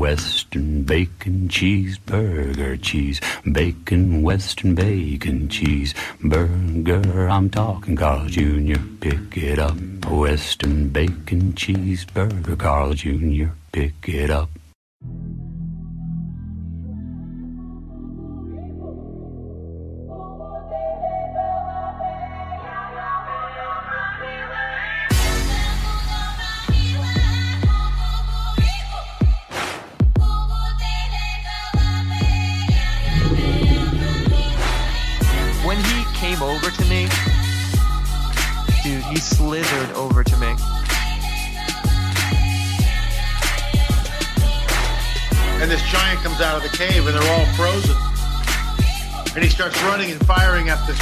Western bacon cheeseburger cheese. Bacon, Western bacon cheeseburger. I'm talking Carl Jr. Pick it up. Western bacon cheeseburger. Carl Jr. Pick it up.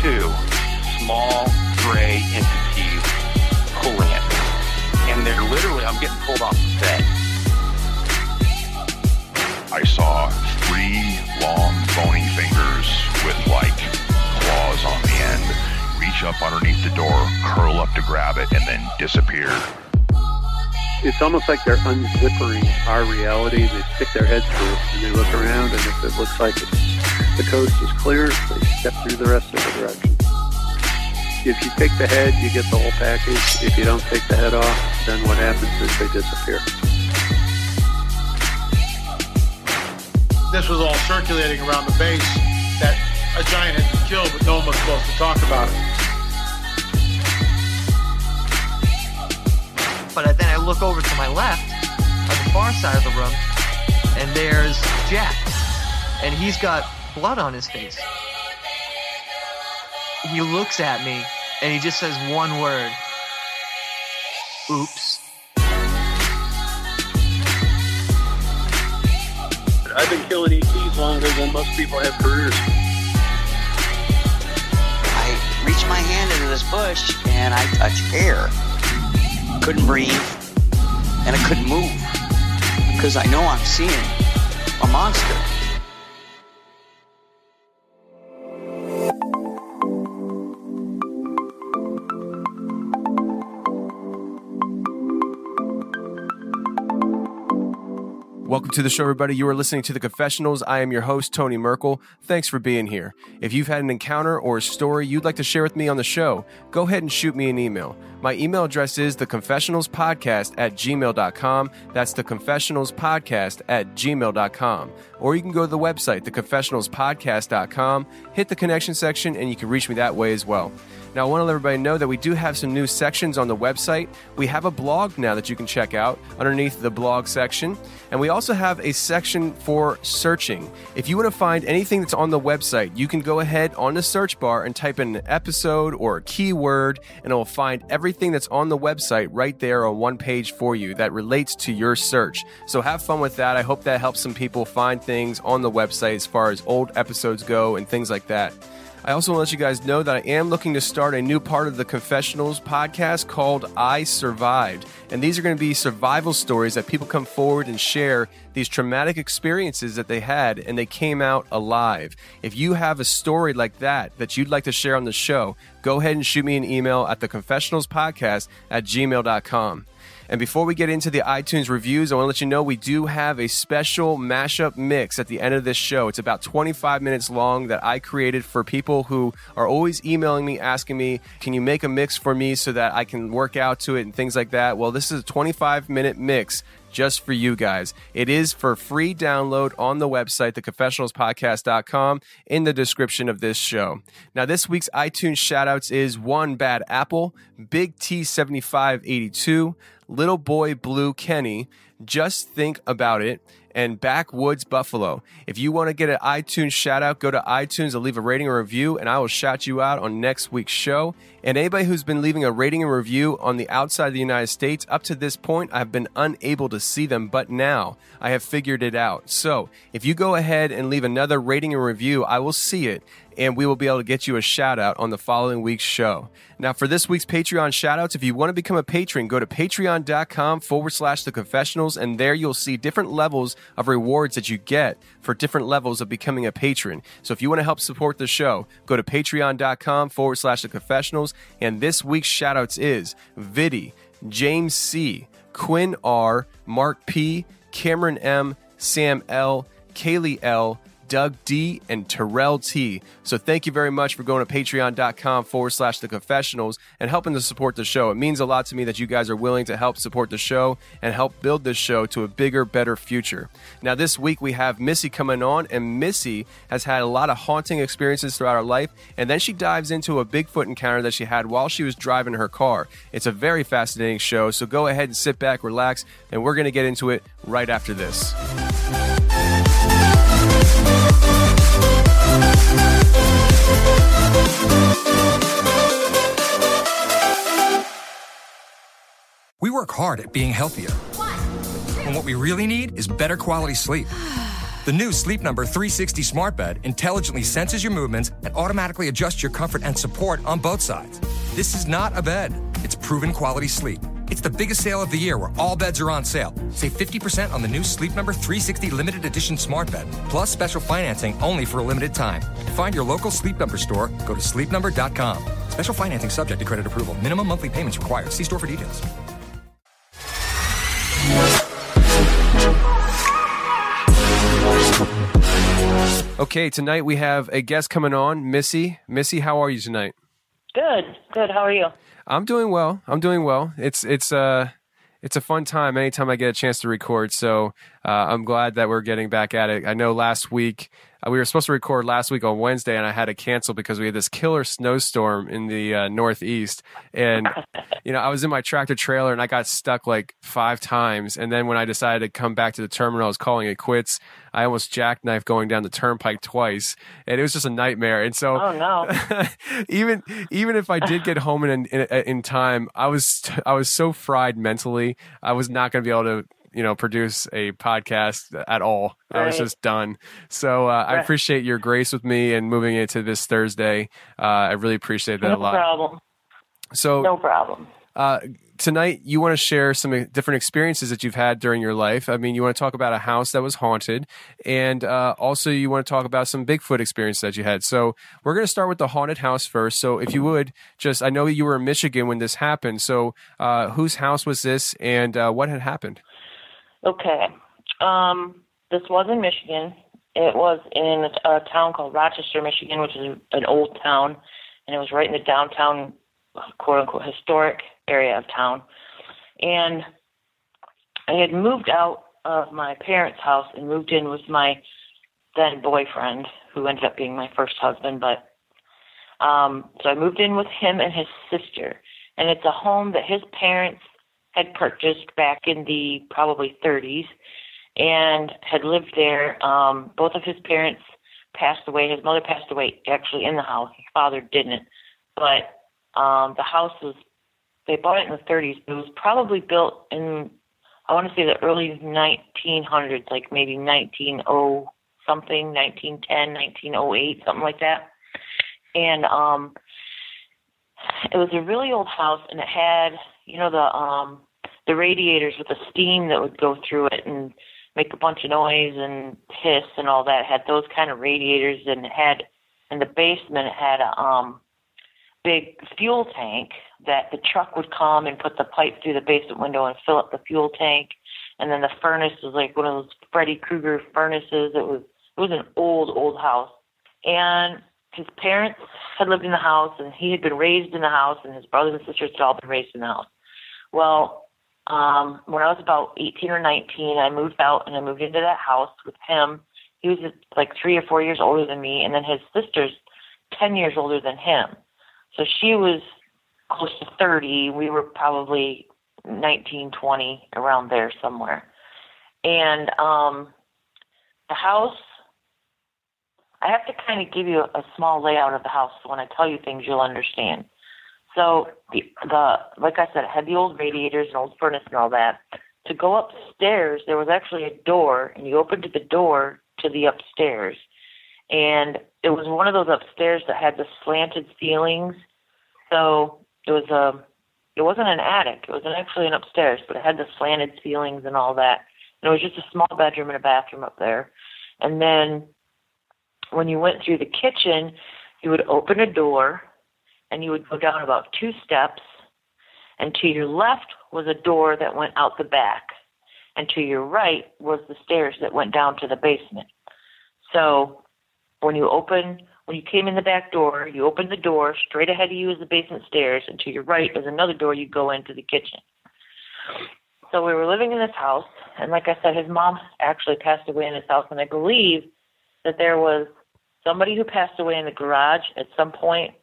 two small gray entities pulling it. And they're literally, I'm getting pulled off the bed. I saw three long bony fingers with like claws on the end reach up underneath the door, curl up to grab it, and then disappear. It's almost like they're unzippering our reality. They stick their heads through and they look around, and if it looks like it's, the coast is clear, they step through the rest of the direction. If you take the head, you get the whole package. If you don't take the head off, then what happens is they disappear. This was all circulating around the base that a giant had been killed, but no one was supposed to talk about it. But then I look over to my left, on the far side of the room, and there's Jack. And he's got blood on his face. He looks at me, and he just says one word. Oops. I've been killing ETs longer than most people have careers. I reached my hand into this bush and I touched air. Couldn't breathe and I couldn't move because I know I'm seeing a monster. Welcome to the show, everybody. You are listening to The Confessionals. I am your host, Tony Merkel. Thanks for being here. If you've had an encounter or a story you'd like to share with me on the show, go ahead and shoot me an email. My email address is theconfessionalspodcast at gmail.com. That's theconfessionalspodcast at gmail.com. Or you can go to the website, theconfessionalspodcast.com, hit the connection section, and you can reach me that way as well. Now, I want to let everybody know that we do have some new sections on the website. We have a blog now that you can check out underneath the blog section. And we also have a section for searching. If you want to find anything that's on the website, you can go ahead on the search bar and type in an episode or a keyword, and it will find everything that's on the website right there on one page for you that relates to your search. So have fun with that. I hope that helps some people find things on the website as far as old episodes go and things like that. I also want to let you guys know that I am looking to start a new part of the Confessionals podcast called I Survived. And these are going to be survival stories that people come forward and share these traumatic experiences that they had and they came out alive. If you have a story like that that you'd like to share on the show, go ahead and shoot me an email at the theconfessionalspodcast at gmail.com. And before we get into the iTunes reviews, I want to let you know we do have a special mashup mix at the end of this show. It's about 25 minutes long that I created for people who are always emailing me asking me, can you make a mix for me so that I can work out to it and things like that? Well, this is a 25 minute mix just for you guys. It is for free download on the website, theconfessionalspodcast.com, in the description of this show. Now, this week's iTunes shoutouts is One Bad Apple, Big T7582, Little Boy Blue Kenny, Just Think About It, and Backwoods Buffalo. If you want to get an iTunes shout out, go to iTunes and leave a rating or review, and I will shout you out on next week's show. And anybody who's been leaving a rating and review on the outside of the United States, up to this point, I've been unable to see them, but now I have figured it out. So if you go ahead and leave another rating and review, I will see it and we will be able to get you a shout out on the following week's show. Now, for this week's Patreon shout outs, if you want to become a patron, go to patreon.com forward slash the confessionals, and there you'll see different levels of rewards that you get for different levels of becoming a patron. So if you want to help support the show, go to patreon.com forward slash the confessionals. And this week's shout outs is Viddy, James C., Quinn R., Mark P., Cameron M., Sam L., Kaylee L., Doug D, and Terrell T. So thank you very much for going to patreon.com forward slash the confessionals and helping to support the show. It means a lot to me that you guys are willing to help support the show and help build this show to a bigger, better future. Now, this week we have Missy coming on, and Missy has had a lot of haunting experiences throughout her life, and then she dives into a Bigfoot encounter that she had while she was driving her car. It's a very fascinating show, so go ahead and sit back, relax, and we're going to get into it right after this. We work hard at being healthier. And what we really need is better quality sleep. The new Sleep Number 360 smart bed intelligently senses your movements and automatically adjusts your comfort and support on both sides. This is not a bed, it's proven quality sleep. It's the biggest sale of the year where all beds are on sale. Save 50% on the new Sleep Number 360 limited edition smart bed, plus special financing only for a limited time. To find your local Sleep Number store, go to sleepnumber.com. Special financing subject to credit approval. Minimum monthly payments required. See store for details. Okay, tonight we have a guest coming on, Missy. Missy, how are you tonight? Good, good. How are you? I'm doing well. I'm doing well. It's it's uh it's a fun time anytime I get a chance to record. So uh, I'm glad that we're getting back at it. I know last week uh, we were supposed to record last week on Wednesday, and I had to cancel because we had this killer snowstorm in the uh, Northeast. And you know, I was in my tractor trailer and I got stuck like five times. And then when I decided to come back to the terminal, I was calling it quits. I almost jackknifed going down the turnpike twice, and it was just a nightmare. And so, oh no, even even if I did get home in, in in time, I was I was so fried mentally. I was not going to be able to you know produce a podcast at all. Right. I was just done. So uh, right. I appreciate your grace with me and moving it to this Thursday. Uh, I really appreciate that no a lot. No problem. So no problem. Uh, tonight, you want to share some different experiences that you've had during your life. I mean, you want to talk about a house that was haunted, and uh, also you want to talk about some Bigfoot experience that you had. So we're going to start with the haunted house first. So if you would just, I know you were in Michigan when this happened. So uh, whose house was this, and uh, what had happened? Okay. Um, this was in Michigan. It was in a town called Rochester, Michigan, which is an old town, and it was right in the downtown, quote unquote, historic area of town. And I had moved out of my parents' house and moved in with my then boyfriend, who ended up being my first husband. But um, so I moved in with him and his sister, and it's a home that his parents had purchased back in the probably 30s and had lived there. Um, both of his parents passed away. His mother passed away actually in the house. His father didn't. But um, the house was, they bought it in the 30s. It was probably built in, I want to say the early 1900s, like maybe 190 something, 1910, 1908, something like that. And um, it was a really old house, and it had you know the um the radiators with the steam that would go through it and make a bunch of noise and hiss and all that. It had those kind of radiators, and it had in the basement it had a um big fuel tank that the truck would come and put the pipe through the basement window and fill up the fuel tank. And then the furnace was like one of those Freddy Krueger furnaces. It was it was an old old house, and his parents had lived in the house, and he had been raised in the house, and his brothers and sisters had all been raised in the house. Well, um, when I was about 18 or 19, I moved out and I moved into that house with him. He was like three or four years older than me, and then his sister's 10 years older than him. So she was close to 30. We were probably 19, 20, around there somewhere. And um, the house, I have to kind of give you a, small layout of the house. So when I tell you things, you'll understand. So the the like I said, it had the old radiators and old furnace and all that. To go upstairs, there was actually a door, and you opened the door to the upstairs, and it was one of those upstairs that had the slanted ceilings. So it was a it wasn't an attic. It was an, actually an upstairs, but it had the slanted ceilings and all that. And it was just a small bedroom and a bathroom up there. And then when you went through the kitchen, you would open a door and you would go down about two steps. And to your left was a door that went out the back. And to your right was the stairs that went down to the basement. So when you open when you came in the back door, you opened the door, straight ahead of you is the basement stairs, and to your right is another door you go into the kitchen. So we were living in this house, and like I said, his mom actually passed away in this house, and I believe that there was somebody who passed away in the garage at some point,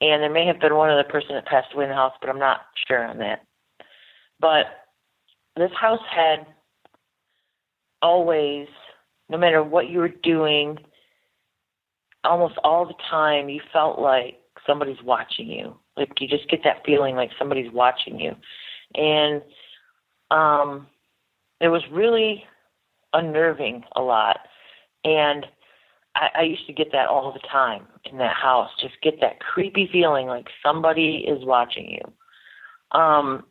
and there may have been one other person that passed away in the house, but I'm not sure on that. But this house had always, no matter what you were doing, almost all the time you felt like somebody's watching you. Like you just get that feeling like somebody's watching you. And um it was really unnerving a lot. And I, I used to get that all the time in that house. Just get that creepy feeling like somebody is watching you. Um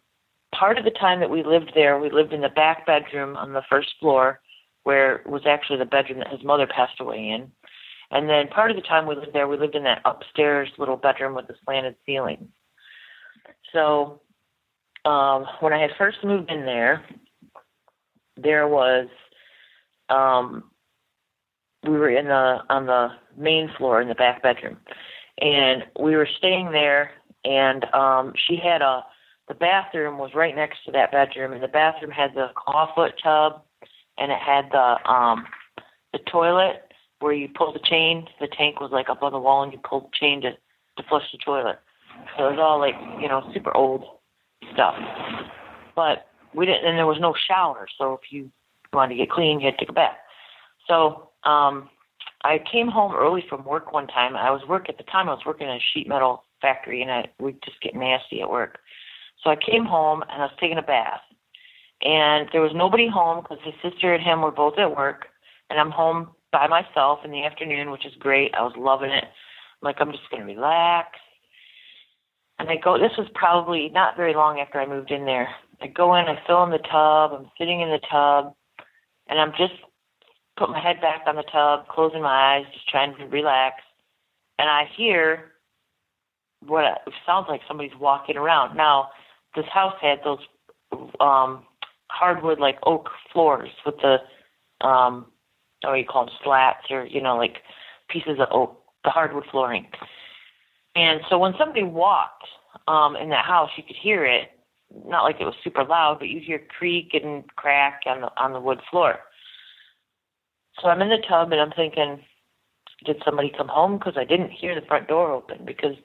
part of the time that we lived there, we lived in the back bedroom on the first floor where was actually the bedroom that his mother passed away in. And then part of the time we lived there, we lived in that upstairs little bedroom with the slanted ceiling. So um, when I had first moved in there, there was um, we were in the on the main floor in the back bedroom, and we were staying there. And um, she had a the bathroom was right next to that bedroom, and the bathroom had the clawfoot tub, and it had the um, the toilet where you pull the chain. The tank was like up on the wall, and you pulled the chain to to flush the toilet. So it was all like you know super old stuff. But we didn't, and there was no shower. So if you wanted to get clean, you had to a bath. So um, I came home early from work one time. I was work at the time. I was working in a sheet metal factory, and I we just get nasty at work. So I came home and I was taking a bath, and there was nobody home because his sister and him were both at work, and I'm home by myself in the afternoon, which is great. I was loving it. I'm like, I'm just going to relax. And I go, this was probably not very long after I moved in there. I go in, I fill in the tub, I'm sitting in the tub, and I'm just put my head back on the tub, closing my eyes, just trying to relax. And I hear what it sounds like somebody's walking around. Now, this house had those um hardwood like oak floors with the um or you call them slats or you know like pieces of oak, the hardwood flooring. And so when somebody walked um, in that house, you could hear it. Not like it was super loud, but you hear creak and crack on the on the wood floor. So I'm in the tub and I'm thinking, did somebody come home? Because I didn't hear the front door open because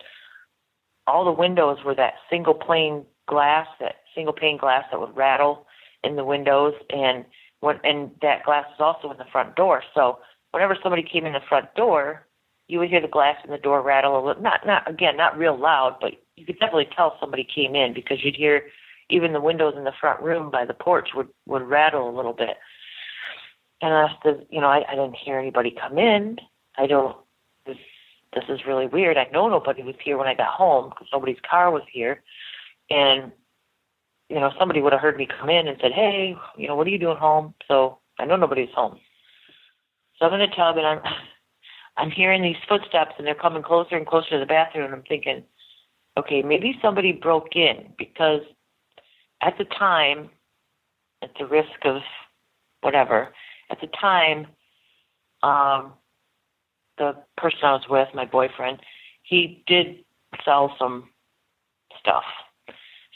all the windows were that single pane glass, that single pane glass that would rattle in the windows, and when, and that glass is also in the front door. So whenever somebody came in the front door, you would hear the glass in the door rattle a little. Not, not again, not real loud, but you could definitely tell somebody came in because you'd hear even the windows in the front room by the porch would would rattle a little bit. And I said, you know, I, I didn't hear anybody come in. I don't. This this is really weird. I know nobody was here when I got home because nobody's car was here, and you know, somebody would have heard me come in and said, "Hey, you know, what are you doing home?" So I know nobody's home. So I'm in the tub and I'm I'm hearing these footsteps and they're coming closer and closer to the bathroom and I'm thinking, okay, maybe somebody broke in because at the time, at the risk of whatever, at the time, um, the person I was with, my boyfriend, he did sell some stuff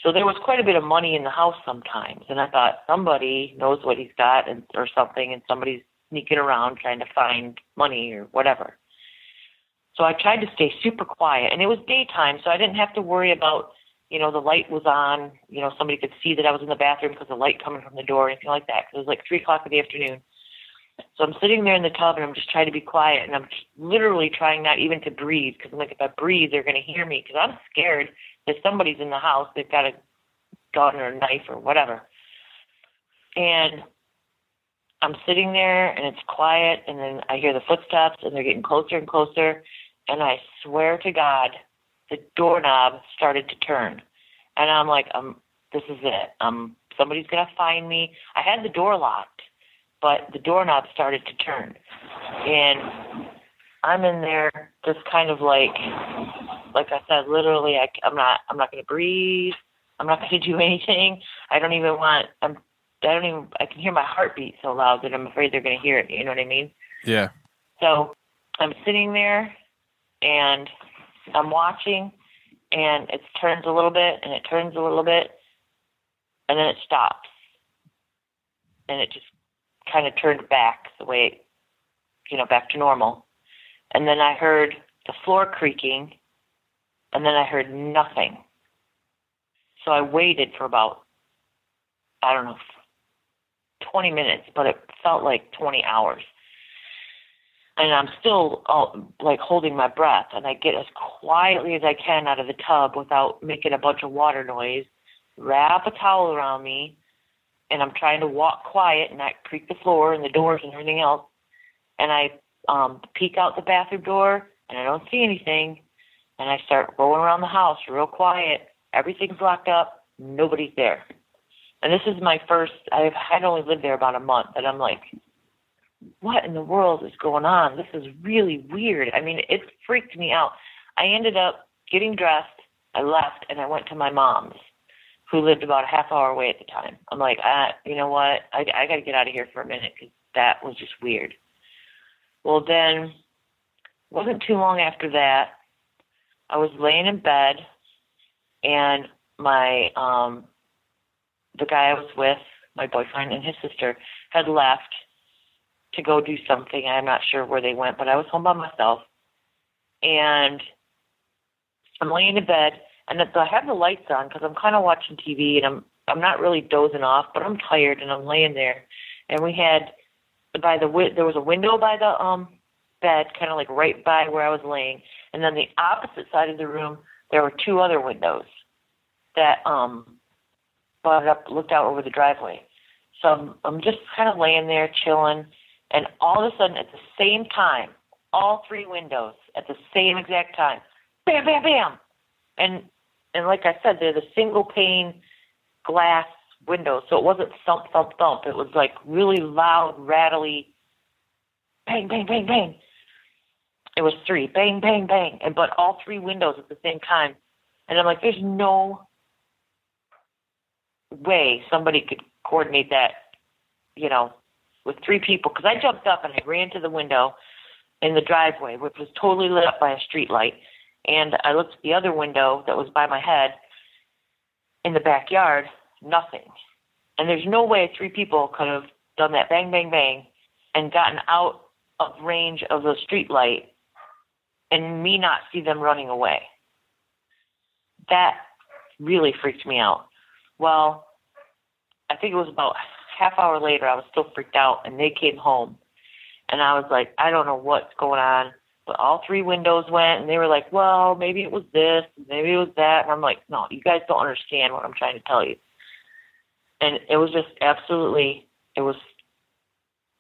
so there was quite a bit of money in the house sometimes, and I thought somebody knows what he's got and or something, and somebody's sneaking around trying to find money or whatever. So I tried to stay super quiet, and it was daytime, so I didn't have to worry about you know, the light was on. You know, somebody could see that I was in the bathroom because the light coming from the door, or anything like that. 'cause it was like three o'clock in the afternoon. So I'm sitting there in the tub and I'm just trying to be quiet and I'm literally trying not even to breathe because I'm like, if I breathe, they're going to hear me because I'm scared that somebody's in the house. They've got a gun or a knife or whatever. And I'm sitting there and it's quiet and then I hear the footsteps and they're getting closer and closer. And I swear to God, the doorknob started to turn. And I'm like, um, this is it. Um, somebody's going to find me. I had the door locked but the doorknob started to turn. And I'm in there just kind of like, like I said, literally, I, I'm not, I'm not going to breathe. I'm not going to do anything. I don't even want, I'm, I don't even, I can hear my heartbeat so loud that I'm afraid they're going to hear it. You know what I mean? Yeah. So I'm sitting there and I'm watching and it turns a little bit and it turns a little bit and then it stops. And it just kind of turned back the way, you know, back to normal. And then I heard the floor creaking, and then I heard nothing. So I waited for about, I don't know, 20 minutes, but it felt like 20 hours. And I'm still all, like holding my breath, and I get as quietly as I can out of the tub without making a bunch of water noise, wrap a towel around me, and I'm trying to walk quiet and not creak the floor and the doors and everything else. And I um, peek out the bathroom door and I don't see anything. And I start rolling around the house real quiet. Everything's locked up. Nobody's there. And this is my first. I've I'd only lived there about a month, and I'm like, what in the world is going on? This is really weird. I mean, it freaked me out. I ended up getting dressed. I left and I went to my mom's who lived about a half hour away at the time. I'm like, ah, you know what? I, I got to get out of here for a minute because that was just weird. Well, then, wasn't too long after that, I was laying in bed, and my um, the guy I was with, my boyfriend and his sister, had left to go do something. I'm not sure where they went, but I was home by myself, and I'm laying in bed and I have the lights on because I'm kind of watching TV and I'm I'm not really dozing off, but I'm tired and I'm laying there. And we had by the there was a window by the um bed, kind of like right by where I was laying, and then the opposite side of the room there were two other windows that um butted up looked out over the driveway. So I'm, I'm just kind of laying there chilling, and all of a sudden at the same time, all three windows at the same exact time, bam, bam, bam, and and like I said, they're the single pane glass windows, so it wasn't thump thump thump. It was like really loud, rattly, bang bang bang bang. It was three, bang bang bang, and but all three windows at the same time. And I'm like, there's no way somebody could coordinate that, you know, with three people. Because I jumped up and I ran to the window in the driveway, which was totally lit up by a street light and I looked at the other window that was by my head in the backyard, nothing. And there's no way three people could have done that bang, bang, bang and gotten out of range of the street light and me not see them running away. That really freaked me out. Well, I think it was about half hour later I was still freaked out and they came home and I was like, I don't know what's going on but all three windows went and they were like, well, maybe it was this, maybe it was that. And I'm like, no, you guys don't understand what I'm trying to tell you. And it was just absolutely, it was,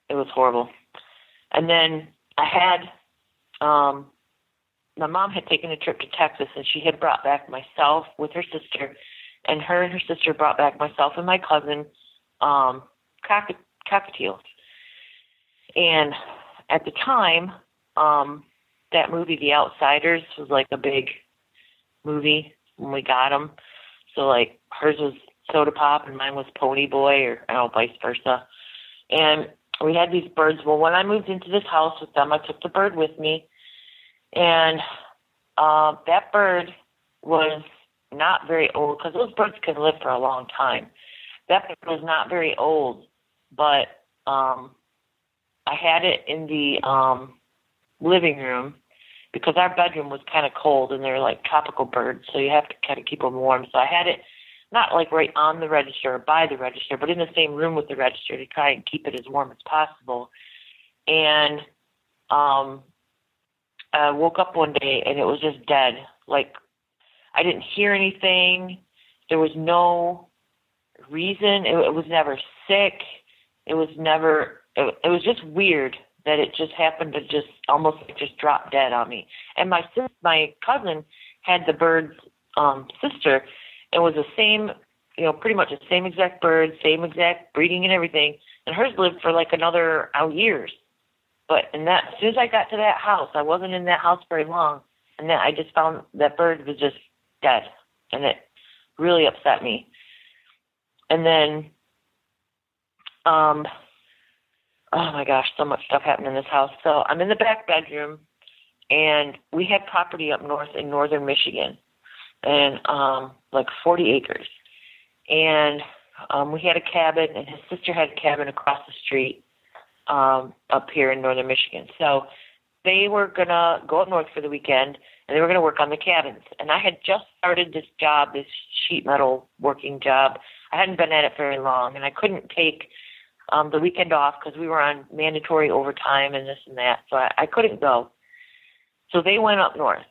it was horrible. And then I had, um, my mom had taken a trip to Texas and she had brought back myself with her sister and her and her sister brought back myself and my cousin, um, cock- cockatiels. And at the time, um, that movie, The Outsiders, was like a big movie when we got them. So like hers was Sodapop and mine was Ponyboy, or I don't know, vice versa. And we had these birds. Well, when I moved into this house with them, I took the bird with me, and uh, that bird was not very old because those birds can live for a long time. That bird was not very old, but um, I had it in the um, living room because our bedroom was kind of cold and they're like tropical birds, so you have to kind of keep them warm. So I had it not like right on the register or by the register, but in the same room with the register to try and keep it as warm as possible. And um, I woke up one day and it was just dead. Like I didn't hear anything. There was no reason. It, it was never sick. It was never. It, it was just weird that it just happened to just almost just drop dead on me. And my sis, my cousin had the bird's um, sister. It was the same, you know, pretty much the same exact bird, same exact breeding and everything. And hers lived for like another out years. But and that as soon as I got to that house, I wasn't in that house very long, and then I just found that bird was just dead, and it really upset me. And then, um, oh my gosh, so much stuff happened in this house. So I'm in the back bedroom, and we had property up north in northern Michigan, and um, like 40 acres, and um, we had a cabin, and his sister had a cabin across the street um, up here in northern Michigan. So they were gonna go up north for the weekend, and they were gonna work on the cabins. And I had just started this job, this sheet metal working job. I hadn't been at it very long, and I couldn't take um, the weekend off because we were on mandatory overtime and this and that, so I, I couldn't go. So they went up north.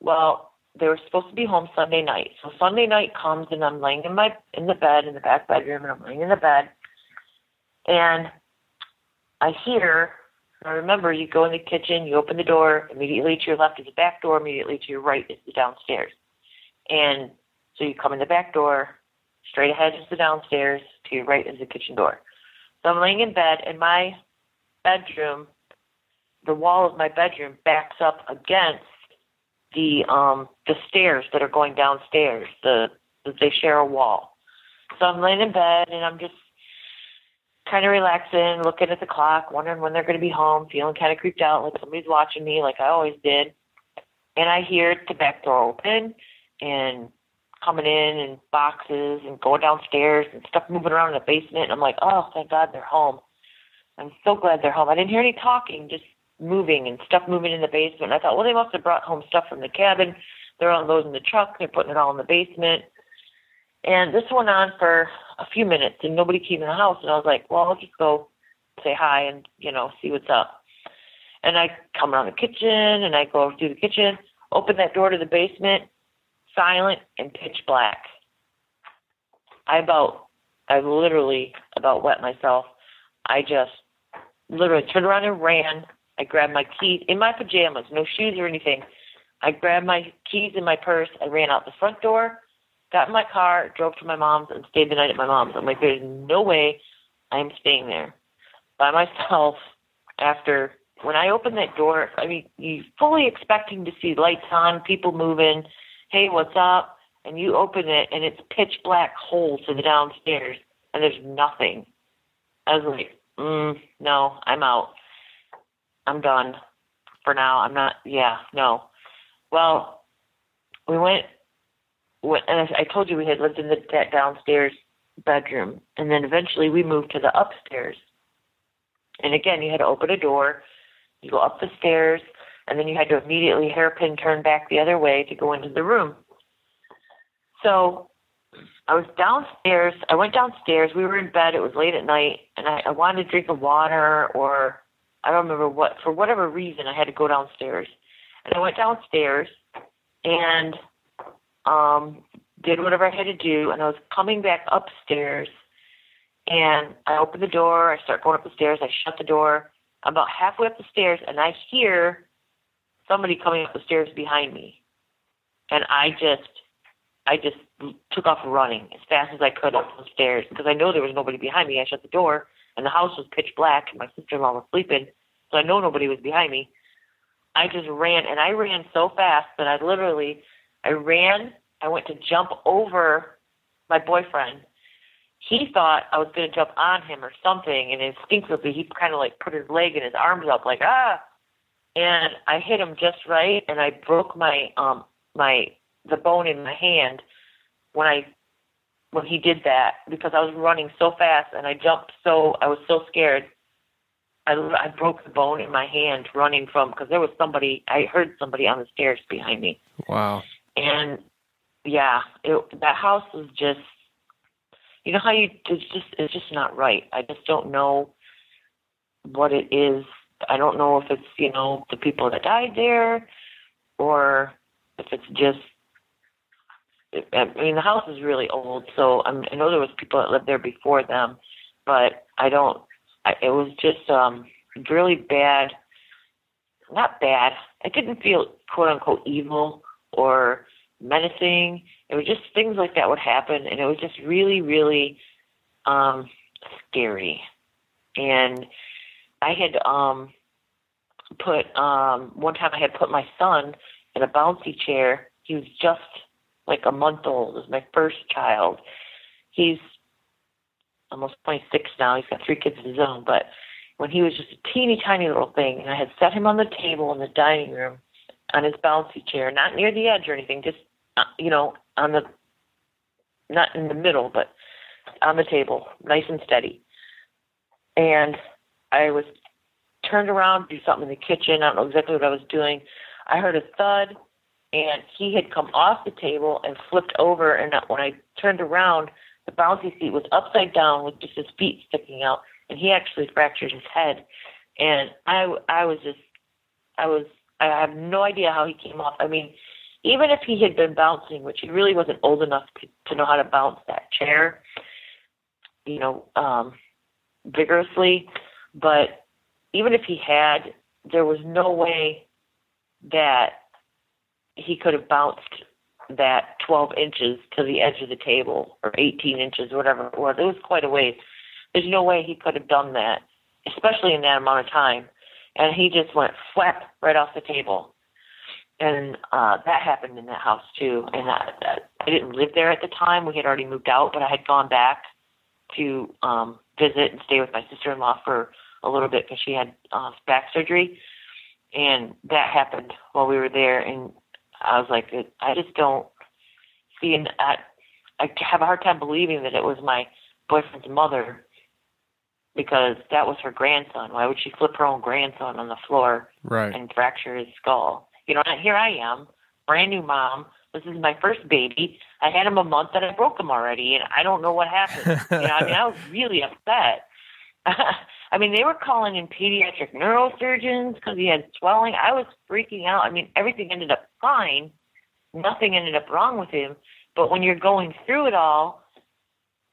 Well, they were supposed to be home Sunday night. So Sunday night comes, and I'm laying in my in the bed in the back bedroom, and I'm laying in the bed, and I hear. I remember you go in the kitchen, you open the door, immediately to your left is the back door, immediately to your right is the downstairs. And so you come in the back door, straight ahead is the downstairs, to your right is the kitchen door. So I'm laying in bed, and my bedroom, the wall of my bedroom backs up against the um the stairs that are going downstairs. The, the they share a wall. So I'm laying in bed and I'm just kind of relaxing, looking at the clock, wondering when they're going to be home, feeling kind of creeped out, like somebody's watching me, like I always did. And I hear the back door open and coming in and boxes and going downstairs and stuff moving around in the basement. And I'm like, oh, thank God they're home. I'm so glad they're home. I didn't hear any talking, just moving and stuff moving in the basement. And I thought, well, they must have brought home stuff from the cabin. They're unloading the truck. They're putting it all in the basement. And this went on for a few minutes, and nobody came in the house. And I was like, well, I'll just go say hi and you know see what's up. And I come around the kitchen, and I go through the kitchen, open that door to the basement, silent and pitch black. I about, I literally about wet myself. I just literally turned around and ran. I grabbed my keys in my pajamas, no shoes or anything. I grabbed my keys in my purse. I ran out the front door, got in my car, drove to my mom's, and stayed the night at my mom's. I'm like, there's no way I'm staying there by myself after when I opened that door. I mean, you fully expecting to see lights on, people moving, hey, what's up? And you open it and it's pitch black hole to the downstairs and there's nothing. I was like, mm, no, I'm out. I'm done for now. I'm not, yeah, no. Well, we went, went and I, I told you we had lived in the that downstairs bedroom. And then eventually we moved to the upstairs. And again, you had to open a door, you go up the stairs, and then you had to immediately hairpin turn back the other way to go into the room. So I was downstairs. I went downstairs. We were in bed. It was late at night, and I, I wanted to drink a water, or I don't remember what. For whatever reason, I had to go downstairs, and I went downstairs and um, did whatever I had to do. And I was coming back upstairs, and I open the door. I start going up the stairs. I shut the door. I'm about halfway up the stairs, and I hear somebody coming up the stairs behind me. And I just, I just took off running as fast as I could up the stairs because I know there was nobody behind me. I shut the door and the house was pitch black and my sister-in-law was sleeping, so I know nobody was behind me. I just ran and I ran so fast that I literally, I ran, I went to jump over my boyfriend. He thought I was going to jump on him or something, and instinctively he kind of like put his leg and his arms up like ah, and I hit him just right, and I broke my um my the bone in my hand when I when he did that because I was running so fast and I jumped so I was so scared. I I broke the bone in my hand running from because there was somebody. I heard somebody on the stairs behind me, Wow. And yeah, it, that house was just. You know how you it's just it's just not right. I just don't know what it is. I don't know if it's you know the people that died there, or if it's just. I mean, the house is really old, so I'm, I know there was people that lived there before them, but I don't. I, it was just um really bad. Not bad. I didn't feel quote unquote evil or menacing. It was just things like that would happen, and it was just really, really um scary. And I had um put um one time I had put my son in a bouncy chair. He was just like a month old. It was my first child. He's almost 26 now. He's got three kids of his own. But when he was just a teeny tiny little thing, and I had set him on the table in the dining room on his bouncy chair, not near the edge or anything, just uh, you know on the not in the middle, but on the table, nice and steady. And I was turned around to do something in the kitchen. I don't know exactly what I was doing. I heard a thud, and he had come off the table and flipped over. And when I turned around, the bouncy seat was upside down with just his feet sticking out, and he actually fractured his head. And I, I was just, I was, I have no idea how he came off. I mean, even if he had been bouncing, which he really wasn't old enough to, to know how to bounce that chair, you know, um, vigorously, but even if he had, there was no way that he could have bounced that 12 inches to the edge of the table or 18 inches, whatever it was. It was quite a ways. There's no way he could have done that, especially in that amount of time. And he just went flap right off the table. And uh, that happened in that house too. And I, I didn't live there at the time. We had already moved out, but I had gone back to um, visit and stay with my sister-in-law for a little bit because she had uh, back surgery. And that happened while we were there. And I was like, I just don't see, and I, I have a hard time believing that it was my boyfriend's mother because that was her grandson. Why would she flip her own grandson on the floor Right. and fracture his skull? You know, and here I am, brand new mom. This is my first baby. I had him a month and I broke him already, and I don't know what happened. you know, I mean, I was really upset. I mean, they were calling in pediatric neurosurgeons because he had swelling. I was freaking out. I mean, everything ended up fine. Nothing ended up wrong with him. But when you're going through it all,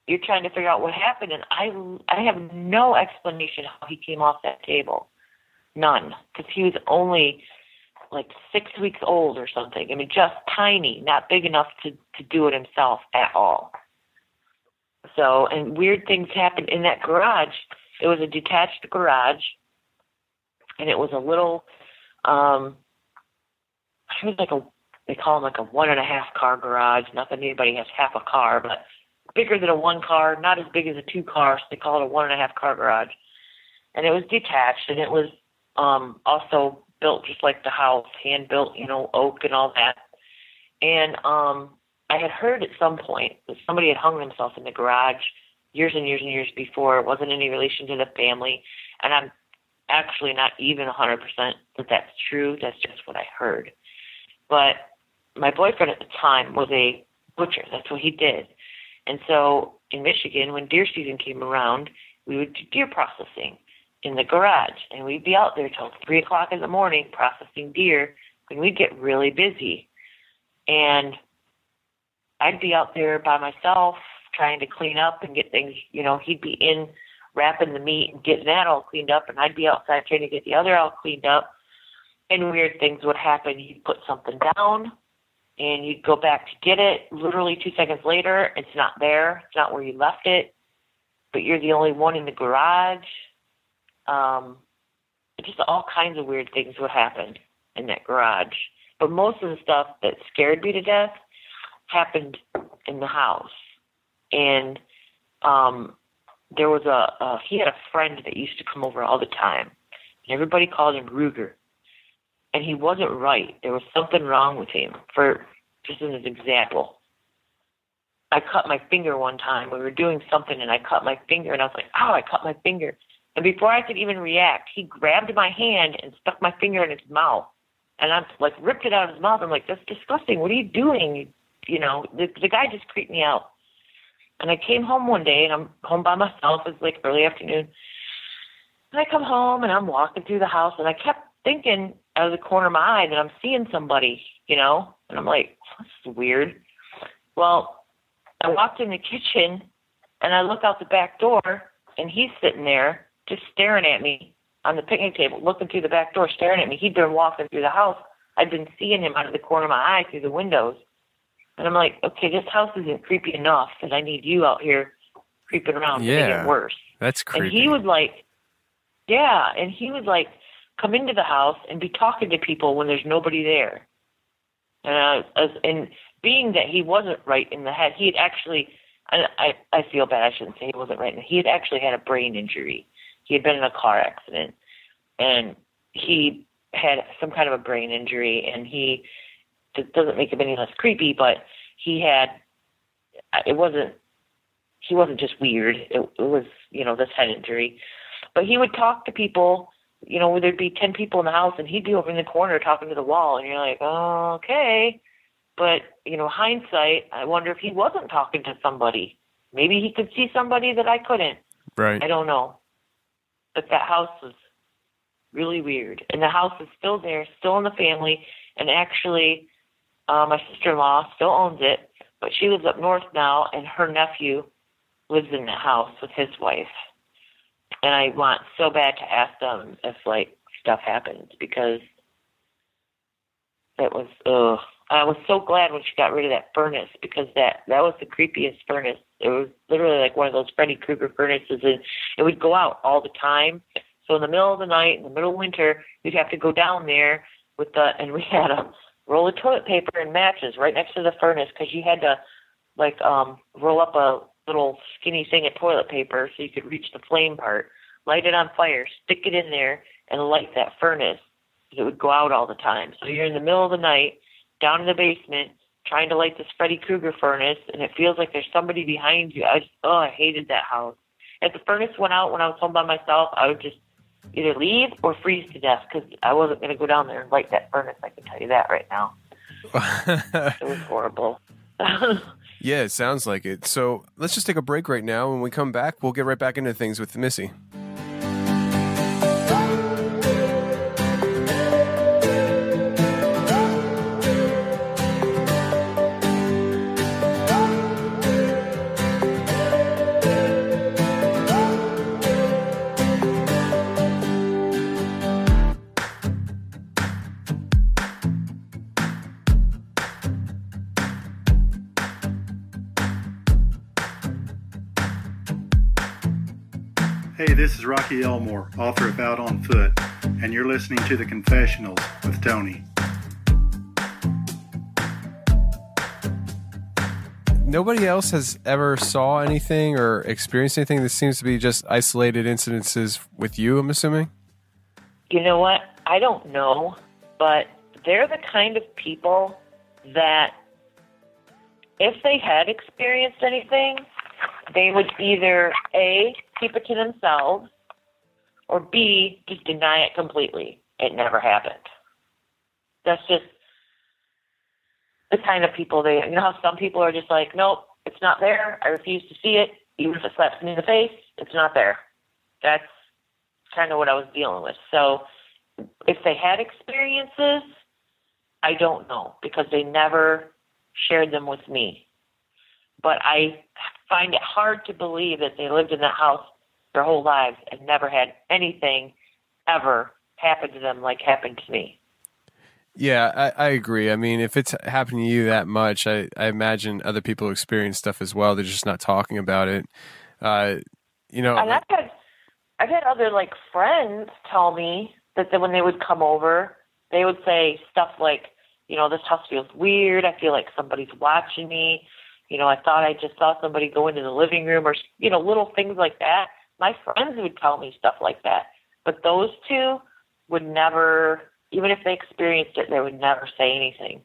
you're trying to figure out what happened. And I, I have no explanation how he came off that table. None. Because he was only like six weeks old or something. I mean, just tiny, not big enough to, to do it himself at all. So, and weird things happened in that garage. It was a detached garage, and it was a little, um, it was like a, they call them like a one and a half car garage. Not that anybody has half a car, but bigger than a one car, not as big as a two car, so they call it a one and a half car garage. And it was detached, and it was um, also built just like the house, hand built, you know, oak and all that. And um, I had heard at some point that somebody had hung themselves in the garage years and years and years before. It wasn't any relation to the family, and I'm actually not even 100% that that's true. That's just what I heard. But my boyfriend at the time was a butcher. That's what he did. And so in Michigan, when deer season came around, we would do deer processing in the garage, and we'd be out there till three o'clock in the morning processing deer. And we'd get really busy, and I'd be out there by myself trying to clean up and get things. You know, he'd be in wrapping the meat and getting that all cleaned up, and I'd be outside trying to get the other all cleaned up. And weird things would happen. He'd put something down, and you'd go back to get it. Literally two seconds later, it's not there. It's not where you left it. But you're the only one in the garage. Um, just all kinds of weird things would happen in that garage. But most of the stuff that scared me to death happened in the house. And um there was a uh, he had a friend that used to come over all the time. And everybody called him Ruger. And he wasn't right. There was something wrong with him. For just as an example. I cut my finger one time. We were doing something and I cut my finger and I was like, Oh, I cut my finger And before I could even react, he grabbed my hand and stuck my finger in his mouth. And I'm like ripped it out of his mouth. I'm like, that's disgusting. What are you doing? You know, the the guy just creeped me out. And I came home one day and I'm home by myself. It's like early afternoon. And I come home and I'm walking through the house and I kept thinking out of the corner of my eye that I'm seeing somebody, you know? And I'm like, this is weird. Well, I walked in the kitchen and I look out the back door and he's sitting there just staring at me on the picnic table, looking through the back door, staring at me. He'd been walking through the house. I'd been seeing him out of the corner of my eye through the windows. And I'm like, okay, this house isn't creepy enough that I need you out here creeping around to make it worse. That's crazy. And he would like, yeah, and he would like come into the house and be talking to people when there's nobody there. And as, and being that he wasn't right in the head, he had actually, I, I, feel bad. I shouldn't say he wasn't right. in the He had actually had a brain injury. He had been in a car accident, and he had some kind of a brain injury, and he it doesn't make him any less creepy, but he had it wasn't he wasn't just weird. It, it was you know this head injury, but he would talk to people. You know, where there'd be ten people in the house, and he'd be over in the corner talking to the wall, and you're like, oh, okay. But you know, hindsight, I wonder if he wasn't talking to somebody. Maybe he could see somebody that I couldn't. right. I don't know. But that house was really weird. And the house is still there, still in the family. And actually, uh, my sister in law still owns it, but she lives up north now, and her nephew lives in the house with his wife. And I want so bad to ask them if, like, stuff happened because it was, ugh. I was so glad when she got rid of that furnace because that that was the creepiest furnace. It was literally like one of those Freddy Krueger furnaces, and it would go out all the time. So in the middle of the night, in the middle of winter, we'd have to go down there with the, and we had a roll of toilet paper and matches right next to the furnace because you had to like um roll up a little skinny thing of toilet paper so you could reach the flame part, light it on fire, stick it in there, and light that furnace. It would go out all the time. So you're in the middle of the night, down in the basement, trying to light this Freddy Krueger furnace, and it feels like there's somebody behind you. I just, oh, I hated that house. If the furnace went out when I was home by myself, I would just either leave or freeze to death because I wasn't going to go down there and light that furnace. I can tell you that right now. It was horrible. yeah, it sounds like it. So let's just take a break right now. When we come back, we'll get right back into things with Missy. Rocky Elmore, author of Out on Foot, and you're listening to The Confessionals with Tony. Nobody else has ever saw anything or experienced anything. This seems to be just isolated incidences with you. I'm assuming. You know what? I don't know, but they're the kind of people that if they had experienced anything, they would either A, keep it to themselves, or B, just deny it completely. It never happened. That's just the kind of people they, you know how some people are just like, nope, it's not there. I refuse to see it. Even if it slaps me in the face, it's not there. That's kind of what I was dealing with. So if they had experiences, I don't know because they never shared them with me. But I find it hard to believe that they lived in that house their whole lives and never had anything ever happen to them like happened to me. Yeah, I, I agree. I mean, if it's happening to you that much, I, I imagine other people experience stuff as well. They're just not talking about it. Uh, you know, And I've had I've had other like friends tell me that when they would come over, they would say stuff like, you know, this house feels weird. I feel like somebody's watching me. You know, I thought I just saw somebody go into the living room or you know, little things like that. My friends would tell me stuff like that. But those two would never even if they experienced it, they would never say anything.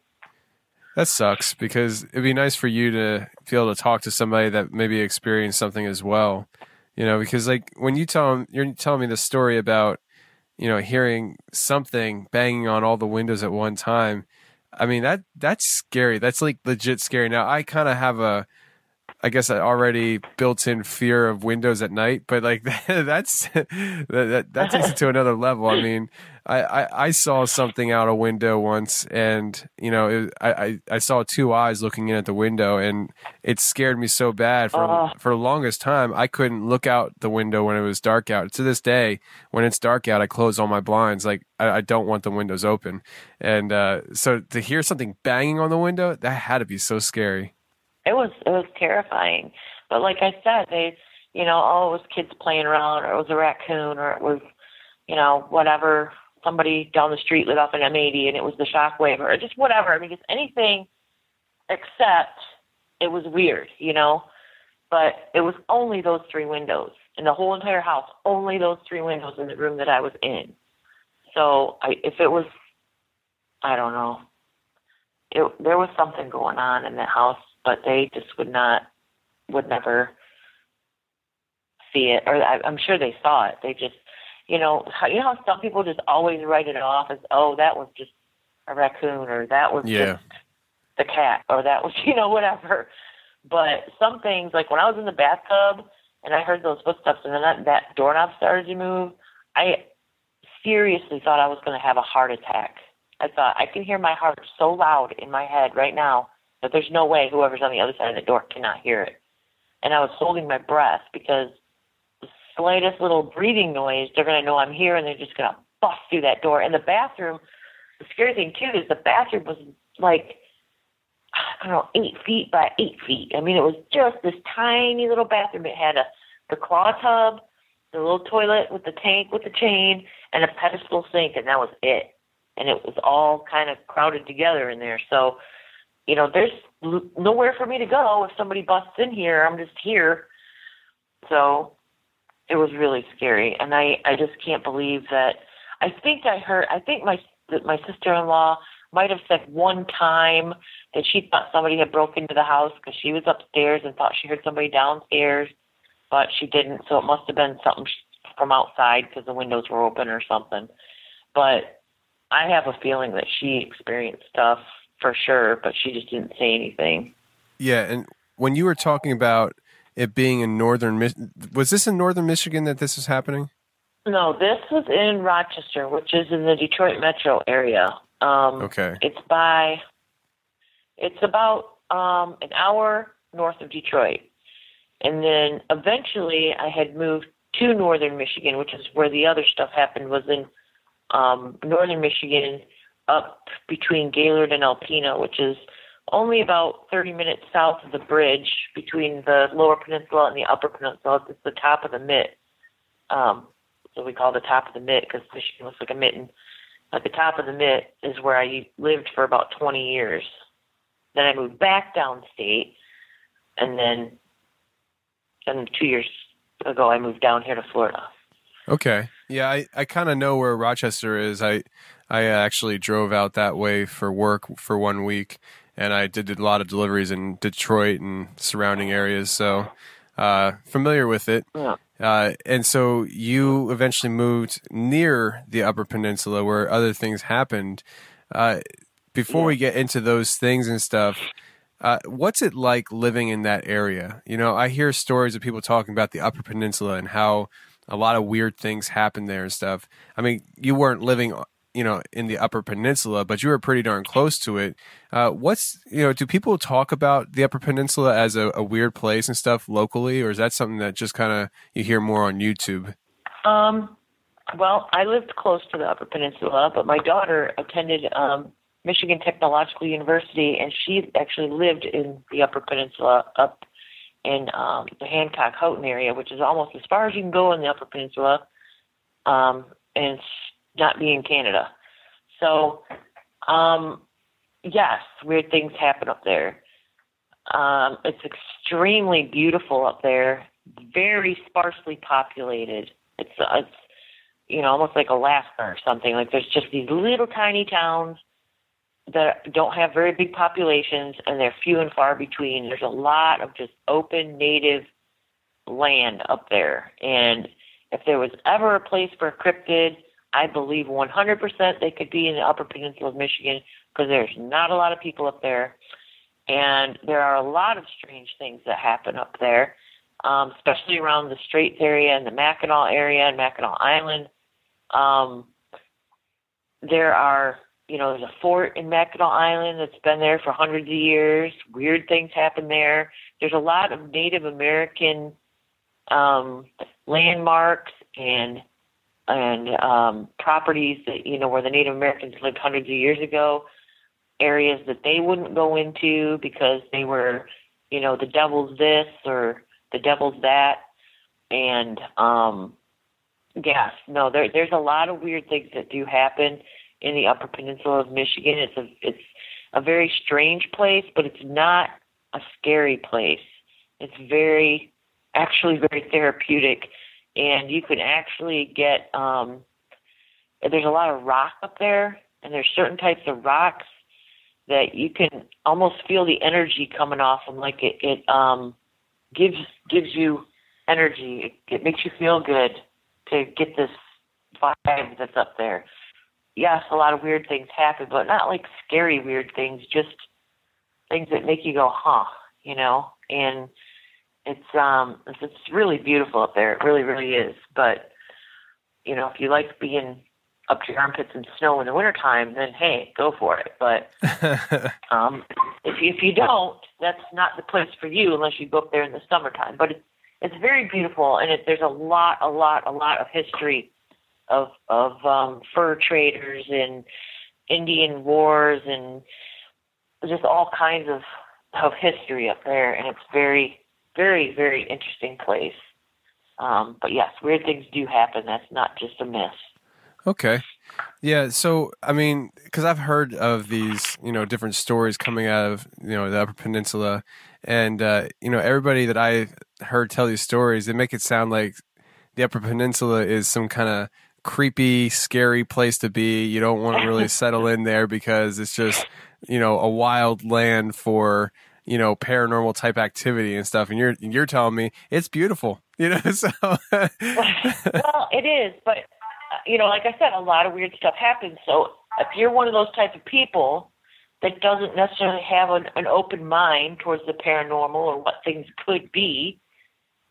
that sucks because it'd be nice for you to be able to talk to somebody that maybe experienced something as well. You know, because like when you tell them, you're telling me the story about, you know, hearing something banging on all the windows at one time. I mean that that's scary. That's like legit scary. Now I kind of have a I guess I already built-in fear of windows at night, but like that's that, that, that takes it to another level. I mean, I, I, I, saw something out a window once, and you know, it, I, I saw two eyes looking in at the window, and it scared me so bad. For uh. for the longest time, I couldn't look out the window when it was dark out. To this day, when it's dark out, I close all my blinds. Like I, I don't want the windows open, and uh, so to hear something banging on the window, that had to be so scary it was it was terrifying. But like I said, they you know, oh it was kids playing around or it was a raccoon or it was, you know, whatever somebody down the street lit up an M eighty and it was the shockwave or just whatever. I mean just anything except it was weird, you know. But it was only those three windows in the whole entire house, only those three windows in the room that I was in. So I if it was I don't know. It there was something going on in the house but they just would not, would never see it, or I, I'm sure they saw it. They just, you know, how, you know how some people just always write it off as, oh, that was just a raccoon, or that was yeah. just the cat, or that was, you know, whatever. But some things, like when I was in the bathtub and I heard those footsteps, and then that, that doorknob started to move, I seriously thought I was going to have a heart attack. I thought I can hear my heart so loud in my head right now but there's no way whoever's on the other side of the door cannot hear it. And I was holding my breath because the slightest little breathing noise, they're going to know I'm here and they're just going to bust through that door. And the bathroom, the scary thing too is the bathroom was like, I don't know, eight feet by eight feet. I mean, it was just this tiny little bathroom. It had a the claw tub, the little toilet with the tank with the chain, and a pedestal sink, and that was it. And it was all kind of crowded together in there. So you know, there's nowhere for me to go if somebody busts in here. I'm just here. So it was really scary, and I I just can't believe that. I think I heard. I think my my sister-in-law might have said one time that she thought somebody had broken into the house because she was upstairs and thought she heard somebody downstairs, but she didn't. So it must have been something from outside because the windows were open or something. But I have a feeling that she experienced stuff for sure, but she just didn't say anything. Yeah, and when you were talking about it being in northern, was this in northern Michigan that this is happening? No, this was in Rochester, which is in the Detroit metro area. Um, okay, it's by, it's about um, an hour north of Detroit, and then eventually I had moved to northern Michigan, which is where the other stuff happened. Was in um, northern Michigan up between Gaylord and Alpena, which is only about 30 minutes south of the bridge between the lower peninsula and the upper peninsula. It's the top of the mitt. Um, so we call the top of the mitt because Michigan looks like a mitten. At the top of the mitt is where I lived for about 20 years. Then I moved back downstate, and then and two years ago I moved down here to Florida. Okay. Yeah, I, I kind of know where Rochester is. I I actually drove out that way for work for one week, and I did a lot of deliveries in Detroit and surrounding areas. So uh, familiar with it. Yeah. Uh, and so you eventually moved near the Upper Peninsula where other things happened. Uh, before yeah. we get into those things and stuff, uh, what's it like living in that area? You know, I hear stories of people talking about the Upper Peninsula and how a lot of weird things happen there and stuff. I mean, you weren't living you know in the upper peninsula but you were pretty darn close to it. Uh, what's you know do people talk about the upper peninsula as a, a, weird place and stuff locally or is that something that just kind of you hear more on youtube? Um, well i lived close to the upper peninsula but my daughter attended um, michigan technological university and she actually lived in the upper peninsula up in um, the hancock houghton area which is almost as far as you can go in the upper peninsula. Um, and not be in Canada. So, um, yes, weird things happen up there. Um, it's extremely beautiful up there, very sparsely populated. It's uh, it's you know almost like Alaska or something. Like there's just these little tiny towns that don't have very big populations, and they're few and far between. There's a lot of just open native land up there. And if there was ever a place for a cryptid, I believe 100% they could be in the Upper Peninsula of Michigan because there's not a lot of people up there. And there are a lot of strange things that happen up there, um, especially around the Straits area and the Mackinac area and Mackinac Island. Um, there are, you know, there's a fort in Mackinac Island that's been there for hundreds of years. Weird things happen there. There's a lot of Native American um, landmarks and and um, properties that you know where the Native Americans lived hundreds of years ago, areas that they wouldn't go into because they were, you know, the devil's this or the devil's that, and um, yes, no, there there's a lot of weird things that do happen in the Upper Peninsula of Michigan. It's a it's a very strange place, but it's not a scary place. It's very actually very therapeutic and you can actually get um there's a lot of rock up there and there's certain types of rocks that you can almost feel the energy coming off them like it it um gives gives you energy. It, it makes you feel good to get this vibe that's up there. Yes a lot of weird things happen but not like scary weird things just things that make you go huh you know? And it's um it's, it's really beautiful up there. It really, really is. But you know, if you like being up to your armpits in snow in the wintertime, then hey, go for it. But um if you, if you don't, that's not the place for you unless you go up there in the summertime. But it's it's very beautiful, and it, there's a lot, a lot, a lot of history of of um, fur traders and Indian wars and just all kinds of of history up there, and it's very very, very interesting place. Um, but yes, weird things do happen. That's not just a myth. Okay. Yeah. So, I mean, because I've heard of these, you know, different stories coming out of, you know, the Upper Peninsula. And, uh, you know, everybody that I heard tell these stories, they make it sound like the Upper Peninsula is some kind of creepy, scary place to be. You don't want to really settle in there because it's just, you know, a wild land for you know paranormal type activity and stuff and you're you're telling me it's beautiful you know so. Well it is but uh, you know like i said a lot of weird stuff happens so if you're one of those type of people that doesn't necessarily have an, an open mind towards the paranormal or what things could be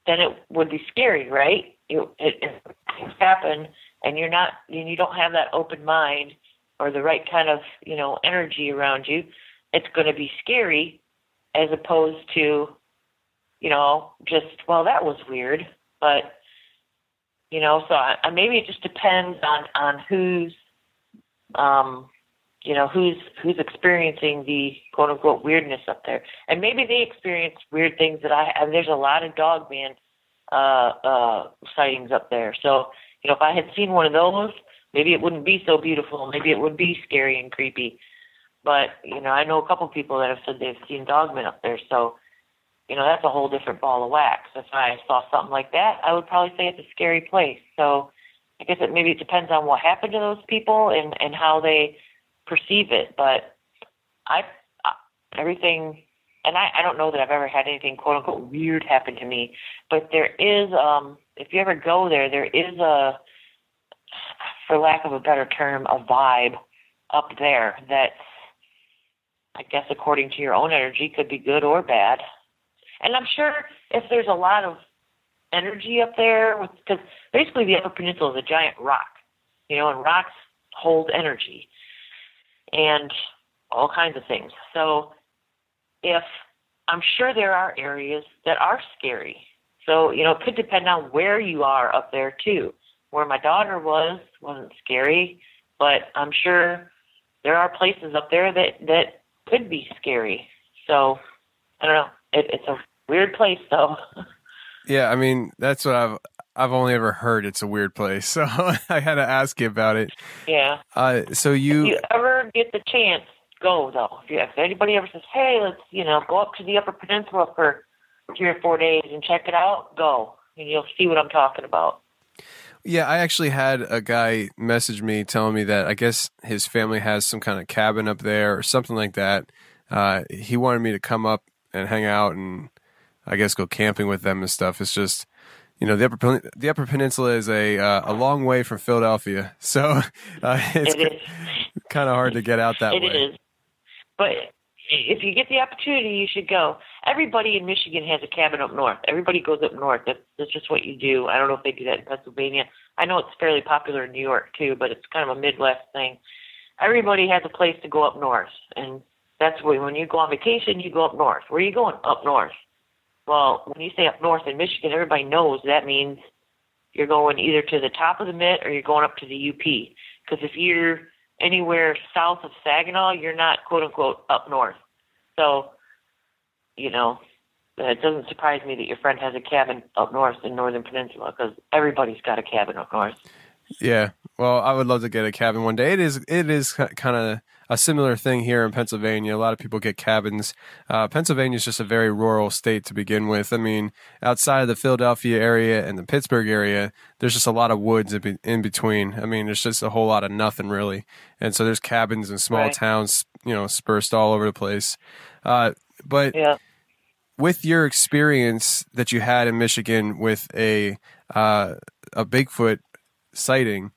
then it would be scary right? You, it, it, things happen and you're not and you don't have that open mind or the right kind of you know energy around you it's going to be scary as opposed to, you know, just well that was weird, but you know, so I, maybe it just depends on on who's, um, you know, who's who's experiencing the quote unquote weirdness up there, and maybe they experience weird things that I. And there's a lot of dog man uh, uh, sightings up there, so you know, if I had seen one of those, maybe it wouldn't be so beautiful. Maybe it would be scary and creepy. But you know, I know a couple people that have said they've seen dogmen up there, so you know that's a whole different ball of wax. If I saw something like that, I would probably say it's a scary place. So I guess it maybe it depends on what happened to those people and and how they perceive it. But I, everything, and I I don't know that I've ever had anything quote unquote weird happen to me. But there is um if you ever go there, there is a for lack of a better term, a vibe up there that's I guess according to your own energy, could be good or bad. And I'm sure if there's a lot of energy up there, because basically the Upper Peninsula is a giant rock, you know, and rocks hold energy and all kinds of things. So if I'm sure there are areas that are scary. So, you know, it could depend on where you are up there too. Where my daughter was wasn't scary, but I'm sure there are places up there that that could be scary. So I don't know. It, it's a weird place, though. Yeah, I mean that's what I've I've only ever heard. It's a weird place, so I had to ask you about it. Yeah. Uh, so you, if you ever get the chance, go though. If, you, if anybody ever says, "Hey, let's you know go up to the Upper Peninsula for three or four days and check it out," go, and you'll see what I'm talking about. Yeah, I actually had a guy message me telling me that I guess his family has some kind of cabin up there or something like that. Uh, he wanted me to come up and hang out and I guess go camping with them and stuff. It's just you know the upper the upper peninsula is a uh, a long way from Philadelphia, so uh, it's It kind of hard to get out that It way. is. But if you get the opportunity, you should go. Everybody in Michigan has a cabin up north. Everybody goes up north. That's, that's just what you do. I don't know if they do that in Pennsylvania. I know it's fairly popular in New York too, but it's kind of a Midwest thing. Everybody has a place to go up north, and that's where when you go on vacation, you go up north. Where are you going? Up north. Well, when you say up north in Michigan, everybody knows that means you're going either to the top of the Mitt or you're going up to the UP. Because if you're anywhere south of Saginaw, you're not quote unquote up north. So, you know, it doesn't surprise me that your friend has a cabin up north in Northern Peninsula because everybody's got a cabin up north. Yeah. Well, I would love to get a cabin one day. It is it is kind of a similar thing here in Pennsylvania. A lot of people get cabins. Uh, Pennsylvania is just a very rural state to begin with. I mean, outside of the Philadelphia area and the Pittsburgh area, there's just a lot of woods in, be- in between. I mean, there's just a whole lot of nothing really. And so there's cabins in small Right. towns, you know, dispersed all over the place. Uh, but Yeah. with your experience that you had in Michigan with a uh, a Bigfoot sighting,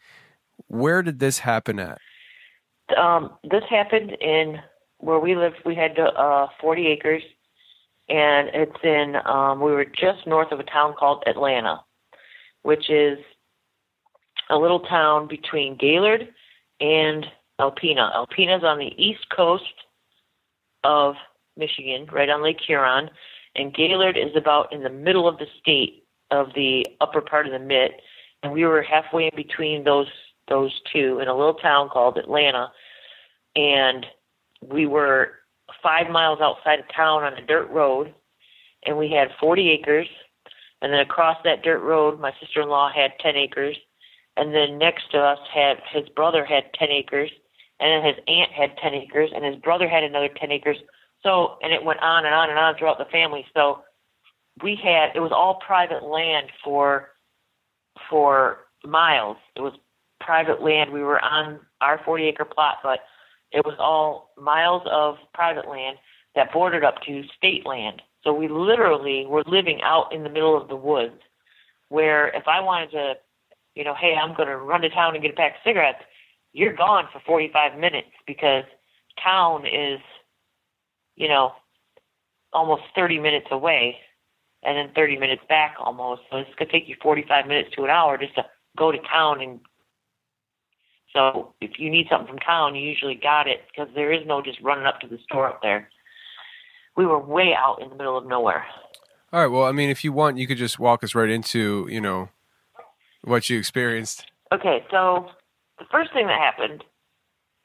where did this happen at? Um, this happened in where we lived. We had uh, 40 acres, and it's in. Um, we were just north of a town called Atlanta, which is a little town between Gaylord and Alpena. Alpena's on the east coast of Michigan, right on Lake Huron, and Gaylord is about in the middle of the state of the upper part of the Mitt, and we were halfway in between those those two in a little town called Atlanta, and we were five miles outside of town on a dirt road, and we had 40 acres, and then across that dirt road, my sister-in-law had 10 acres, and then next to us had his brother had 10 acres, and then his aunt had 10 acres, and his brother had another 10 acres. So, and it went on and on and on throughout the family. So, we had it was all private land for for miles. It was private land. We were on our 40 acre plot, but it was all miles of private land that bordered up to state land. So we literally were living out in the middle of the woods where if I wanted to, you know, hey, I'm going to run to town and get a pack of cigarettes, you're gone for 45 minutes because town is, you know, almost 30 minutes away and then 30 minutes back almost. So it's going to take you 45 minutes to an hour just to go to town. And so if you need something from town, you usually got it because there is no just running up to the store up there. We were way out in the middle of nowhere. All right. Well, I mean, if you want, you could just walk us right into, you know, what you experienced. Okay, so the first thing that happened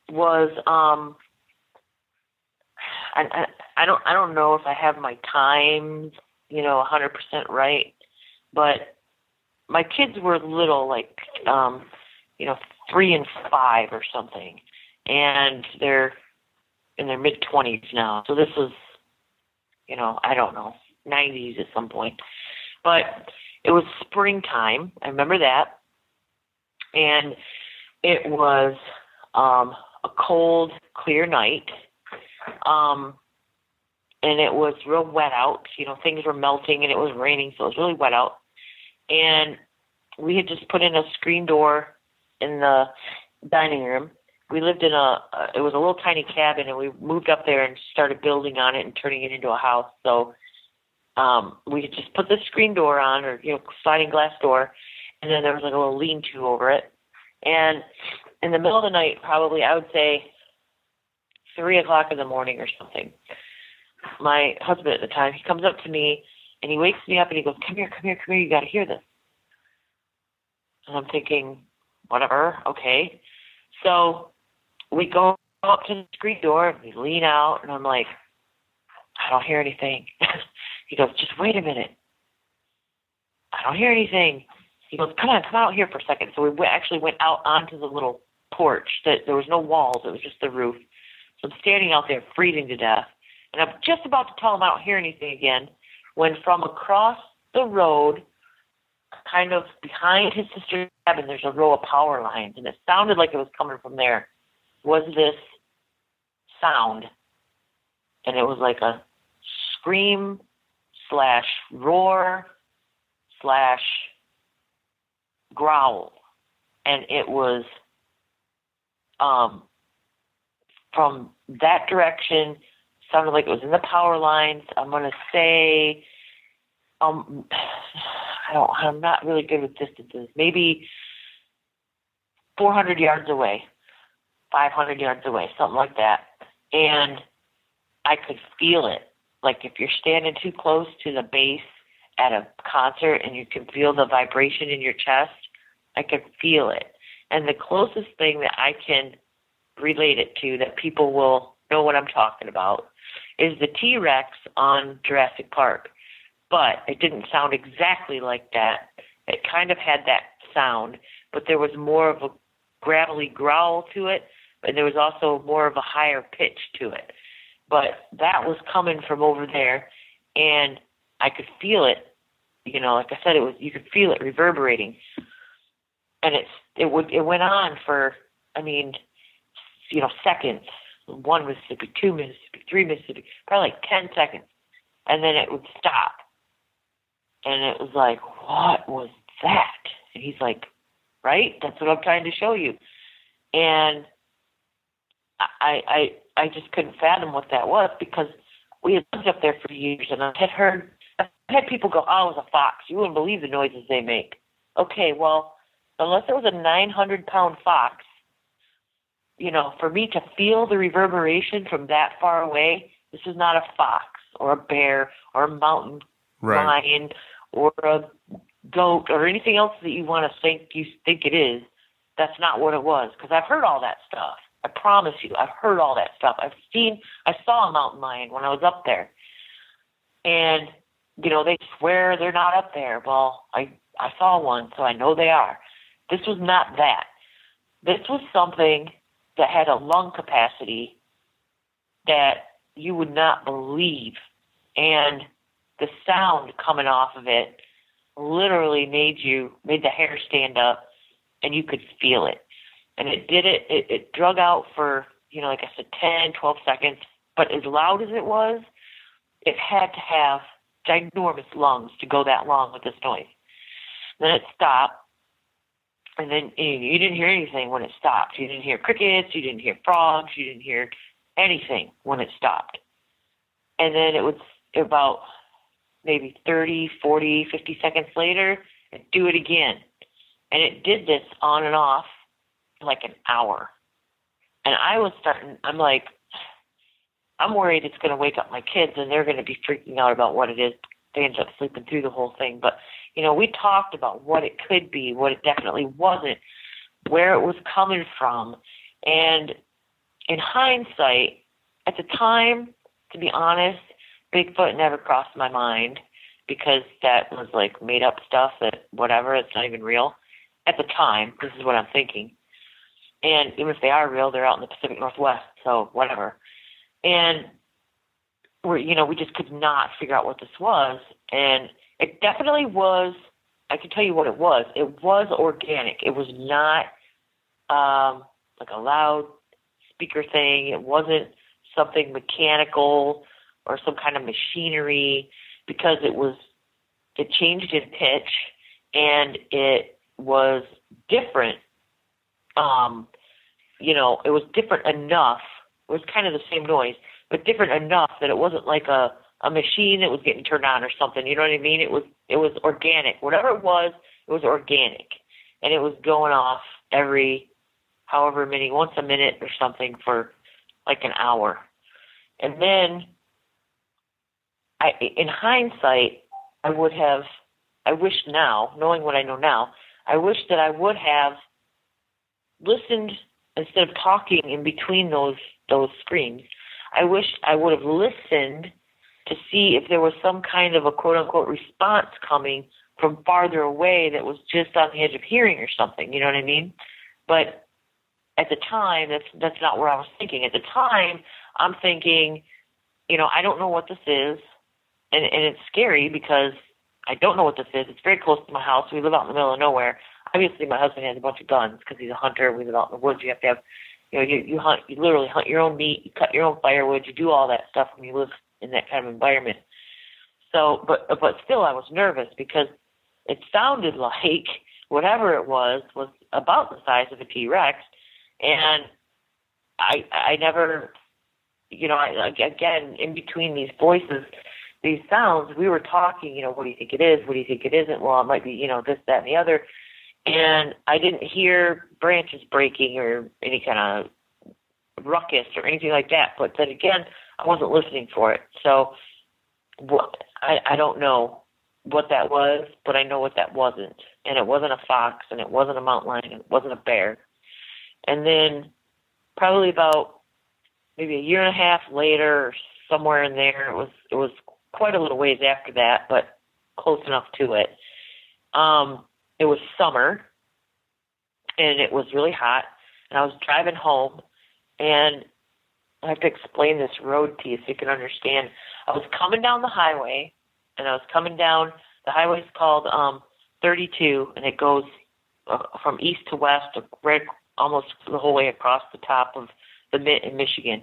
was um I, I I don't I don't know if I have my times, you know, 100% right, but my kids were little like um you know, 3 and 5 or something. And they're in their mid 20s now. So this was you know, I don't know, 90s at some point. But it was springtime. I remember that and it was um, a cold, clear night, um, and it was real wet out. You know, things were melting, and it was raining, so it was really wet out. And we had just put in a screen door in the dining room. We lived in a, uh, it was a little tiny cabin, and we moved up there and started building on it and turning it into a house. So um, we had just put the screen door on, or you know, sliding glass door, and then there was like a little lean-to over it. And in the middle of the night, probably I would say three o'clock in the morning or something. My husband at the time, he comes up to me and he wakes me up and he goes, "Come here, come here, come here! You got to hear this." And I'm thinking, whatever, okay. So we go up to the screen door and we lean out, and I'm like, I don't hear anything. he goes, just wait a minute. I don't hear anything. He goes, come on, come out here for a second. So we actually went out onto the little porch. That there was no walls; it was just the roof. So I'm standing out there, freezing to death, and I'm just about to tell him I don't hear anything again, when from across the road, kind of behind his sister's cabin, there's a row of power lines, and it sounded like it was coming from there. Was this sound? And it was like a scream slash roar slash growl, and it was um, from that direction. Sounded like it was in the power lines. I'm gonna say, um, I don't. I'm not really good with distances. Maybe 400 yards away, 500 yards away, something like that. And I could feel it. Like if you're standing too close to the bass at a concert and you can feel the vibration in your chest, I could feel it. And the closest thing that I can relate it to that people will know what I'm talking about is the T Rex on Jurassic Park. But it didn't sound exactly like that. It kind of had that sound, but there was more of a gravelly growl to it, and there was also more of a higher pitch to it. But that was coming from over there, and I could feel it. You know, like I said, it was you could feel it reverberating, and it's it would it went on for I mean, you know, seconds. One Mississippi, two Mississippi, three Mississippi, probably like ten seconds, and then it would stop. And it was like, what was that? And he's like, right? That's what I'm trying to show you. And I I I just couldn't fathom what that was because we had lived up there for years and I had heard I had people go, Oh, it was a fox. You wouldn't believe the noises they make. Okay, well, unless it was a nine hundred pound fox, you know, for me to feel the reverberation from that far away, this is not a fox or a bear or a mountain Right. lion or a goat or anything else that you want to think you think it is. That's not what it was because I've heard all that stuff. I promise you, I've heard all that stuff. I've seen, I saw a mountain lion when I was up there, and you know they swear they're not up there. Well, I I saw one, so I know they are. This was not that. This was something that had a lung capacity that you would not believe, and the sound coming off of it literally made you made the hair stand up and you could feel it. And it did it it, it drug out for you know like i said ten, twelve seconds. But as loud as it was it had to have ginormous lungs to go that long with this noise. Then it stopped. And then you didn't hear anything when it stopped. You didn't hear crickets. You didn't hear frogs. You didn't hear anything when it stopped. And then it was about maybe 30, 40, 50 seconds later, and do it again. And it did this on and off like an hour. And I was starting, I'm like, I'm worried it's going to wake up my kids and they're going to be freaking out about what it is. They ended up sleeping through the whole thing. But, you know, we talked about what it could be, what it definitely wasn't, where it was coming from. And in hindsight, at the time, to be honest, Bigfoot never crossed my mind because that was like made up stuff that whatever, it's not even real. At the time, this is what I'm thinking. And even if they are real, they're out in the Pacific Northwest, so whatever. And we're you know, we just could not figure out what this was. And it definitely was I can tell you what it was. It was organic. It was not um like a loud speaker thing. It wasn't something mechanical or some kind of machinery because it was it changed in pitch and it was different um you know it was different enough. It was kind of the same noise but different enough that it wasn't like a a machine that was getting turned on or something. You know what i mean? It was it was organic. Whatever it was it was organic. And it was going off every however many once a minute or something for like an hour. And then I, in hindsight, I would have, I wish now, knowing what I know now, I wish that I would have listened instead of talking in between those those screams. I wish I would have listened to see if there was some kind of a quote unquote response coming from farther away that was just on the edge of hearing or something. You know what I mean? But at the time, that's that's not where I was thinking. At the time, I'm thinking, you know, I don't know what this is and and it's scary because I don't know what this is. It's very close to my house. We live out in the middle of nowhere. Obviously, my husband has a bunch of guns because he's a hunter. We live out in the woods. You have to have, you know, you you hunt. You literally hunt your own meat. You cut your own firewood. You do all that stuff when you live in that kind of environment. So, but but still, I was nervous because it sounded like whatever it was was about the size of a T Rex, and I I never, you know, I, again in between these voices, these sounds, we were talking. You know, what do you think it is? What do you think it isn't? Well, it might be, you know, this, that, and the other. And I didn't hear branches breaking or any kind of ruckus or anything like that. But then again, I wasn't listening for it. So what I, I don't know what that was, but I know what that wasn't. And it wasn't a fox and it wasn't a mountain lion and it wasn't a bear. And then probably about maybe a year and a half later somewhere in there, it was it was quite a little ways after that, but close enough to it. Um, it was summer and it was really hot and I was driving home and I have to explain this road to you so you can understand. I was coming down the highway, and I was coming down. The highway is called um 32, and it goes uh, from east to west, right almost the whole way across the top of the mid in Michigan.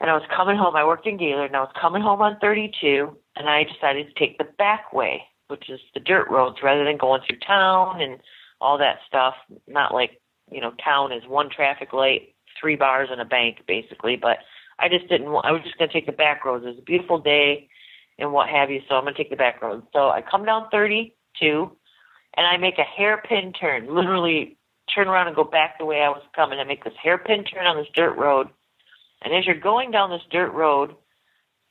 And I was coming home. I worked in Gaylord, and I was coming home on 32, and I decided to take the back way, which is the dirt roads, rather than going through town and all that stuff. Not like you know, town is one traffic light three bars and a bank basically. But I just didn't. want I was just going to take the back roads. It was a beautiful day and what have you, so I'm going to take the back roads. So I come down 32 and I make a hairpin turn, literally turn around and go back the way I was coming. I make this hairpin turn on this dirt road. And as you're going down this dirt road,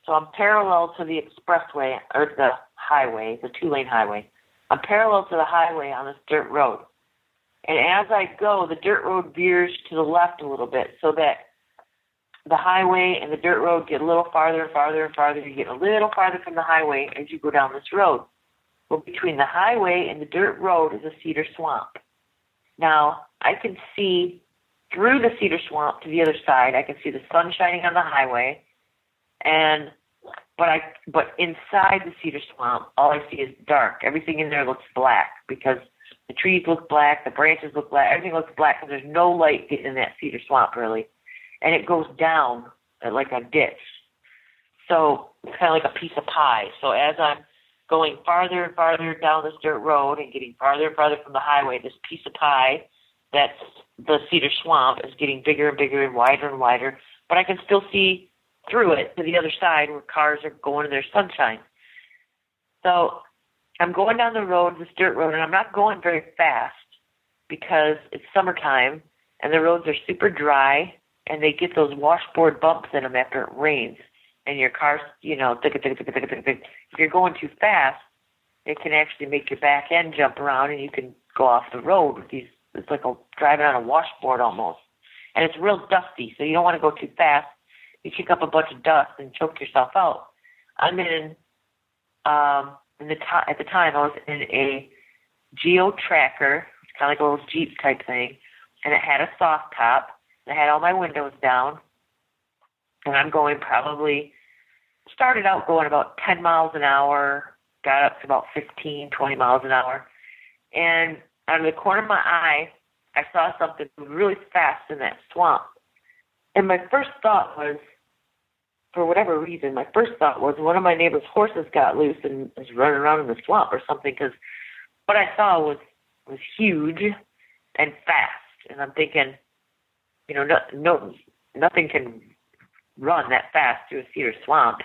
so I'm parallel to the expressway or the highway, the two lane highway. I'm parallel to the highway on this dirt road. And as I go, the dirt road veers to the left a little bit so that the highway and the dirt road get a little farther and farther and farther. You get a little farther from the highway as you go down this road. Well, between the highway and the dirt road is a cedar swamp. Now, I can see through the cedar swamp to the other side. I can see the sun shining on the highway, and but I but inside the cedar swamp, all I see is dark. Everything in there looks black because the trees look black, the branches look black, everything looks black because there's no light getting in that cedar swamp really, and it goes down uh, like a ditch. So it's kind of like a piece of pie. So as I'm going farther and farther down this dirt road and getting farther and farther from the highway, this piece of pie that's the cedar swamp is getting bigger and bigger and wider and wider, but I can still see through it to the other side where cars are going in their sunshine. So I'm going down the road, this dirt road, and I'm not going very fast because it's summertime and the roads are super dry and they get those washboard bumps in them after it rains. And your car's, you know, if you're going too fast, it can actually make your back end jump around and you can go off the road with these. It's like a driving on a washboard almost, and it's real dusty. So you don't want to go too fast. You kick up a bunch of dust and choke yourself out. I'm in um, in the to- at the time I was in a Geo Tracker, kind of like a little Jeep type thing, and it had a soft top. And I had all my windows down, and I'm going probably started out going about 10 miles an hour, got up to about 15, 20 miles an hour, and out of the corner of my eye, I saw something really fast in that swamp. And my first thought was, for whatever reason, my first thought was one of my neighbor's horses got loose and was running around in the swamp or something. Because what I saw was was huge and fast, and I'm thinking, you know, no, no, nothing can run that fast through a cedar swamp.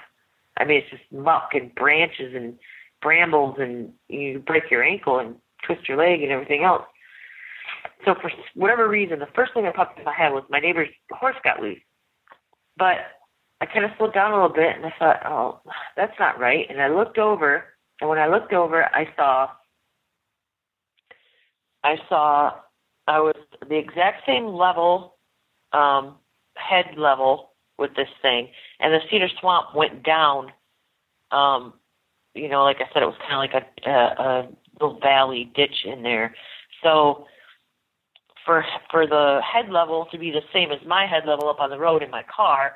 I mean, it's just muck and branches and brambles, and you break your ankle and twist your leg and everything else. So for whatever reason, the first thing that popped in my head was my neighbor's horse got loose. But I kind of slowed down a little bit and I thought, oh, that's not right. And I looked over, and when I looked over, I saw, I saw, I was the exact same level, um, head level with this thing, and the cedar swamp went down. Um, you know, like I said, it was kind of like a, a, a little valley ditch in there. So for for the head level to be the same as my head level up on the road in my car,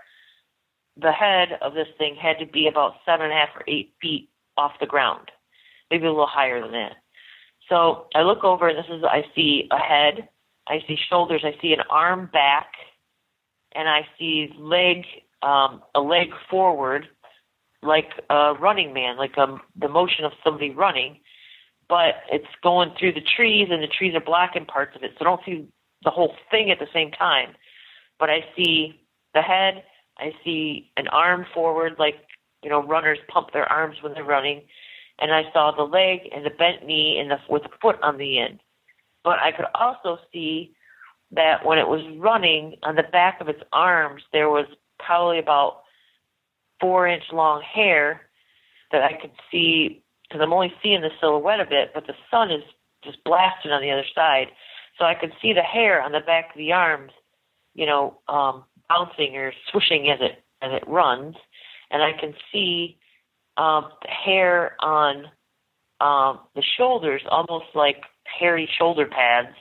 the head of this thing had to be about seven and a half or eight feet off the ground, maybe a little higher than that. So I look over, and this is I see a head, I see shoulders, I see an arm back, and I see leg, um, a leg forward, like a running man, like um the motion of somebody running, but it's going through the trees and the trees are blocking parts of it, so I don't see the whole thing at the same time. But I see the head, I see an arm forward, like you know runners pump their arms when they're running, and I saw the leg and the bent knee and the with the foot on the end. But I could also see that when it was running on the back of its arms, there was probably about four inch long hair that I could see because I'm only seeing the silhouette of it, but the sun is just blasting on the other side. So I could see the hair on the back of the arms, you know, um, bouncing or swishing as it as it runs, and I can see um, the hair on um, the shoulders, almost like hairy shoulder pads.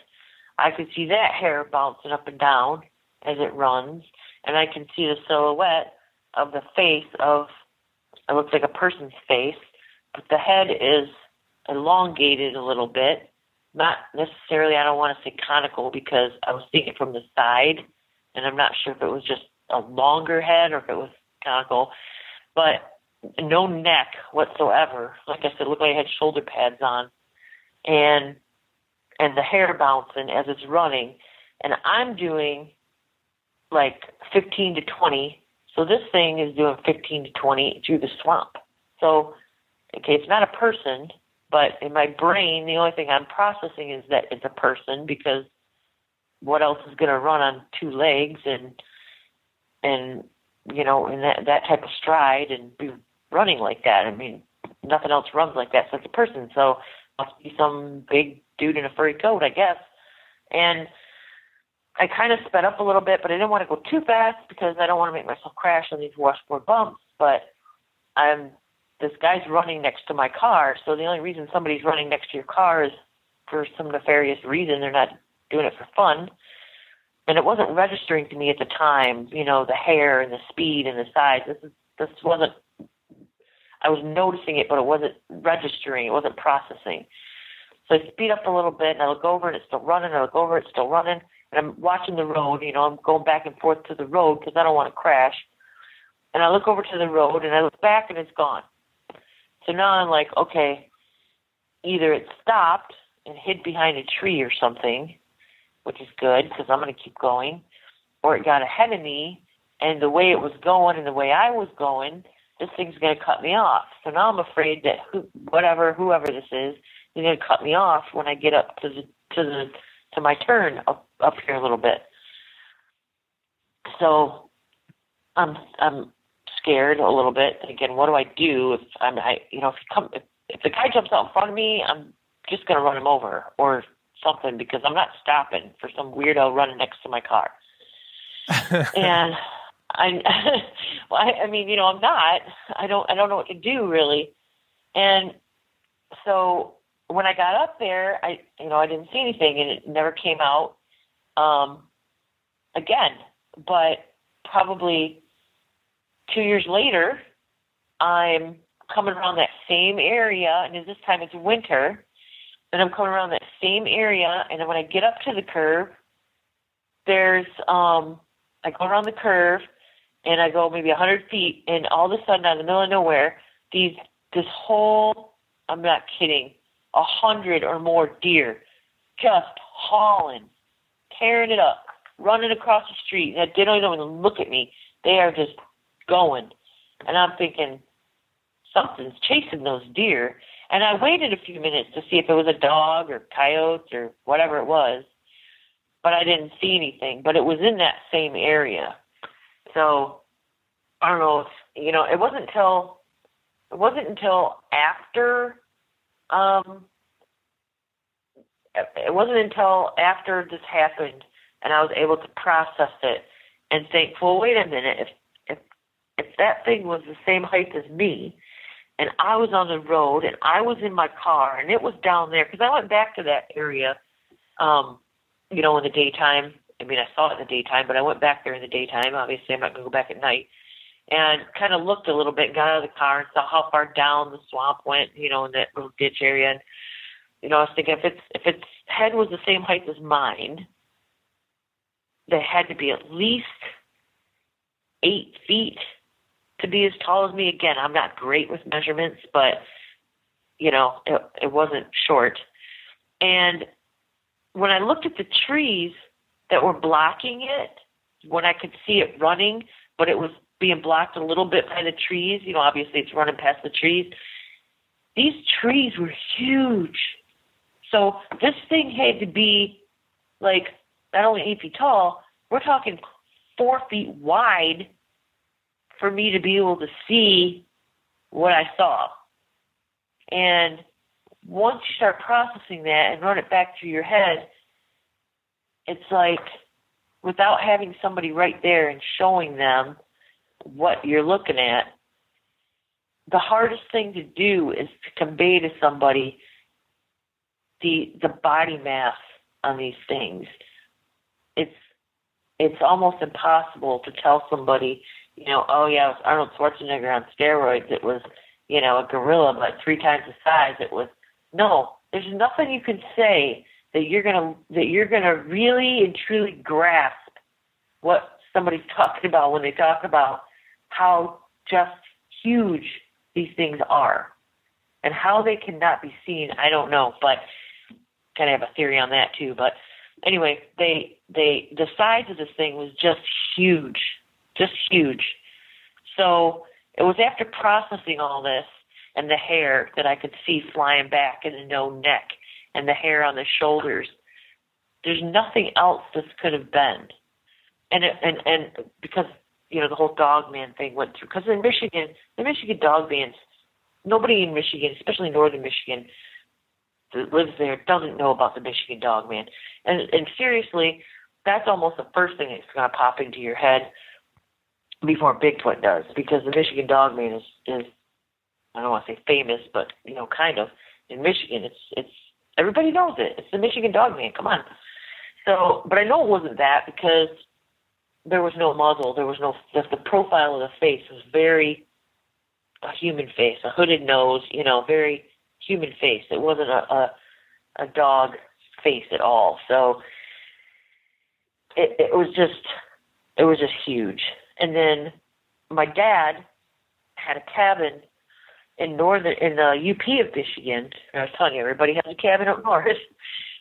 I could see that hair bouncing up and down as it runs, and I can see the silhouette of the face of it looks like a person's face, but the head is elongated a little bit. Not necessarily, I don't want to say conical because I was seeing it from the side, and I'm not sure if it was just a longer head or if it was conical, but no neck whatsoever. Like I said, looked like it had shoulder pads on, and and the hair bouncing as it's running, and I'm doing like 15 to 20 so this thing is doing 15 to 20 through the swamp. So, okay, it's not a person, but in my brain, the only thing I'm processing is that it's a person because what else is going to run on two legs and and you know in that that type of stride and be running like that? I mean, nothing else runs like that. So it's a person. So must be some big dude in a furry coat, I guess. And I kind of sped up a little bit, but I didn't want to go too fast because I don't want to make myself crash on these washboard bumps. But I'm this guy's running next to my car, so the only reason somebody's running next to your car is for some nefarious reason. They're not doing it for fun. And it wasn't registering to me at the time, you know, the hair and the speed and the size. This is this wasn't I was noticing it, but it wasn't registering, it wasn't processing. So I speed up a little bit and I look over and it's still running, I look over, it's still running and I'm watching the road. You know, I'm going back and forth to the road because I don't want to crash. And I look over to the road and I look back and it's gone. So now I'm like, okay, either it stopped and hid behind a tree or something, which is good because I'm going to keep going, or it got ahead of me and the way it was going and the way I was going, this thing's going to cut me off. So now I'm afraid that who, whatever, whoever this is, is going to cut me off when I get up to the to the to my turn up up here a little bit. So I'm I'm scared a little bit, thinking, what do I do if I'm I you know if he come if, if the guy jumps out in front of me, I'm just gonna run him over or something because I'm not stopping for some weirdo running next to my car. and I, well, I, I mean, you know, I'm not. I don't. I don't know what to do really. And so when I got up there, I you know I didn't see anything, and it never came out um, again. But probably two years later, I'm coming around that same area, and this time it's winter, and I'm coming around that same area, and then when I get up to the curve, there's um, I go around the curve, and I go maybe a hundred feet, and all of a sudden, out of the middle of nowhere, these this whole I'm not kidding a hundred or more deer just hauling, tearing it up, running across the street. They don't even look at me. They are just going. And I'm thinking, something's chasing those deer. And I waited a few minutes to see if it was a dog or coyotes or whatever it was, but I didn't see anything. But it was in that same area. So I don't know if, you know, it wasn't until it wasn't until after um, it wasn't until after this happened and I was able to process it and think, well, wait a minute, if if that thing was the same height as me, and I was on the road and I was in my car and it was down there because I went back to that area, um, you know, in the daytime. I mean, I saw it in the daytime, but I went back there in the daytime. Obviously, I'm not going to go back at night and kind of looked a little bit, got out of the car and saw how far down the swamp went, you know, in that little ditch area. And you know, I was thinking if its if its head was the same height as mine, they had to be at least eight feet to be as tall as me. Again, I'm not great with measurements, but you know, it, it wasn't short. And when I looked at the trees that were blocking it, when I could see it running, but it was being blocked a little bit by the trees, you know, obviously it's running past the trees. These trees were huge. So this thing had to be like not only eight feet tall, we're talking four feet wide for me to be able to see what I saw. And once you start processing that and run it back through your head, it's like without having somebody right there and showing them what you're looking at, the hardest thing to do is to convey to somebody the the body mass on these things. It's it's almost impossible to tell somebody, you know, oh yeah, it was Arnold Schwarzenegger on steroids. It was, you know, a gorilla but three times the size. It was no. There's nothing you can say that you're gonna that you're gonna really and truly grasp what somebody's talking about when they talk about how just huge these things are and how they cannot be seen. I don't know, but kind of have a theory on that too. But anyway, they they the size of this thing was just huge, just huge. So it was after processing all this and the hair that I could see flying back and the no neck and the hair on the shoulders. There's nothing else this could have been, and it, and and because you know the whole dog man thing went through. Because in Michigan, the Michigan dog bans, nobody in Michigan, especially northern Michigan, that lives there doesn't know about the Michigan dog man. And and seriously, that's almost the first thing that's going to pop into your head before Bigfoot does, because the Michigan dog man is is I don't want to say famous, but you know, kind of in Michigan. It's it's everybody knows it. It's the Michigan dog man. Come on. So, but I know it wasn't that because there was no muzzle. There was no the, the profile of the face was very a human face, a hooded nose. You know, very human face. It wasn't a a, a dog face at all. So it, it was just it was just huge. And then my dad had a cabin in northern in the UP of Michigan. I was telling you, everybody has a cabin up north.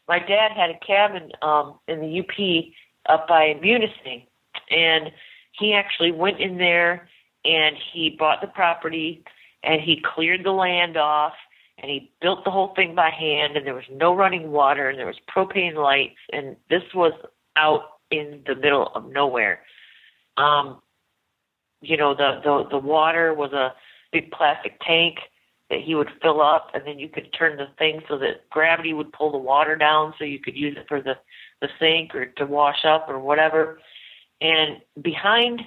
My dad had a cabin um, in the UP up by Munising, and he actually went in there and he bought the property and he cleared the land off and he built the whole thing by hand and there was no running water and there was propane lights and this was out in the middle of nowhere. Um, you know, the the the water was a big plastic tank that he would fill up and then you could turn the thing so that gravity would pull the water down so you could use it for the the sink or to wash up or whatever. And behind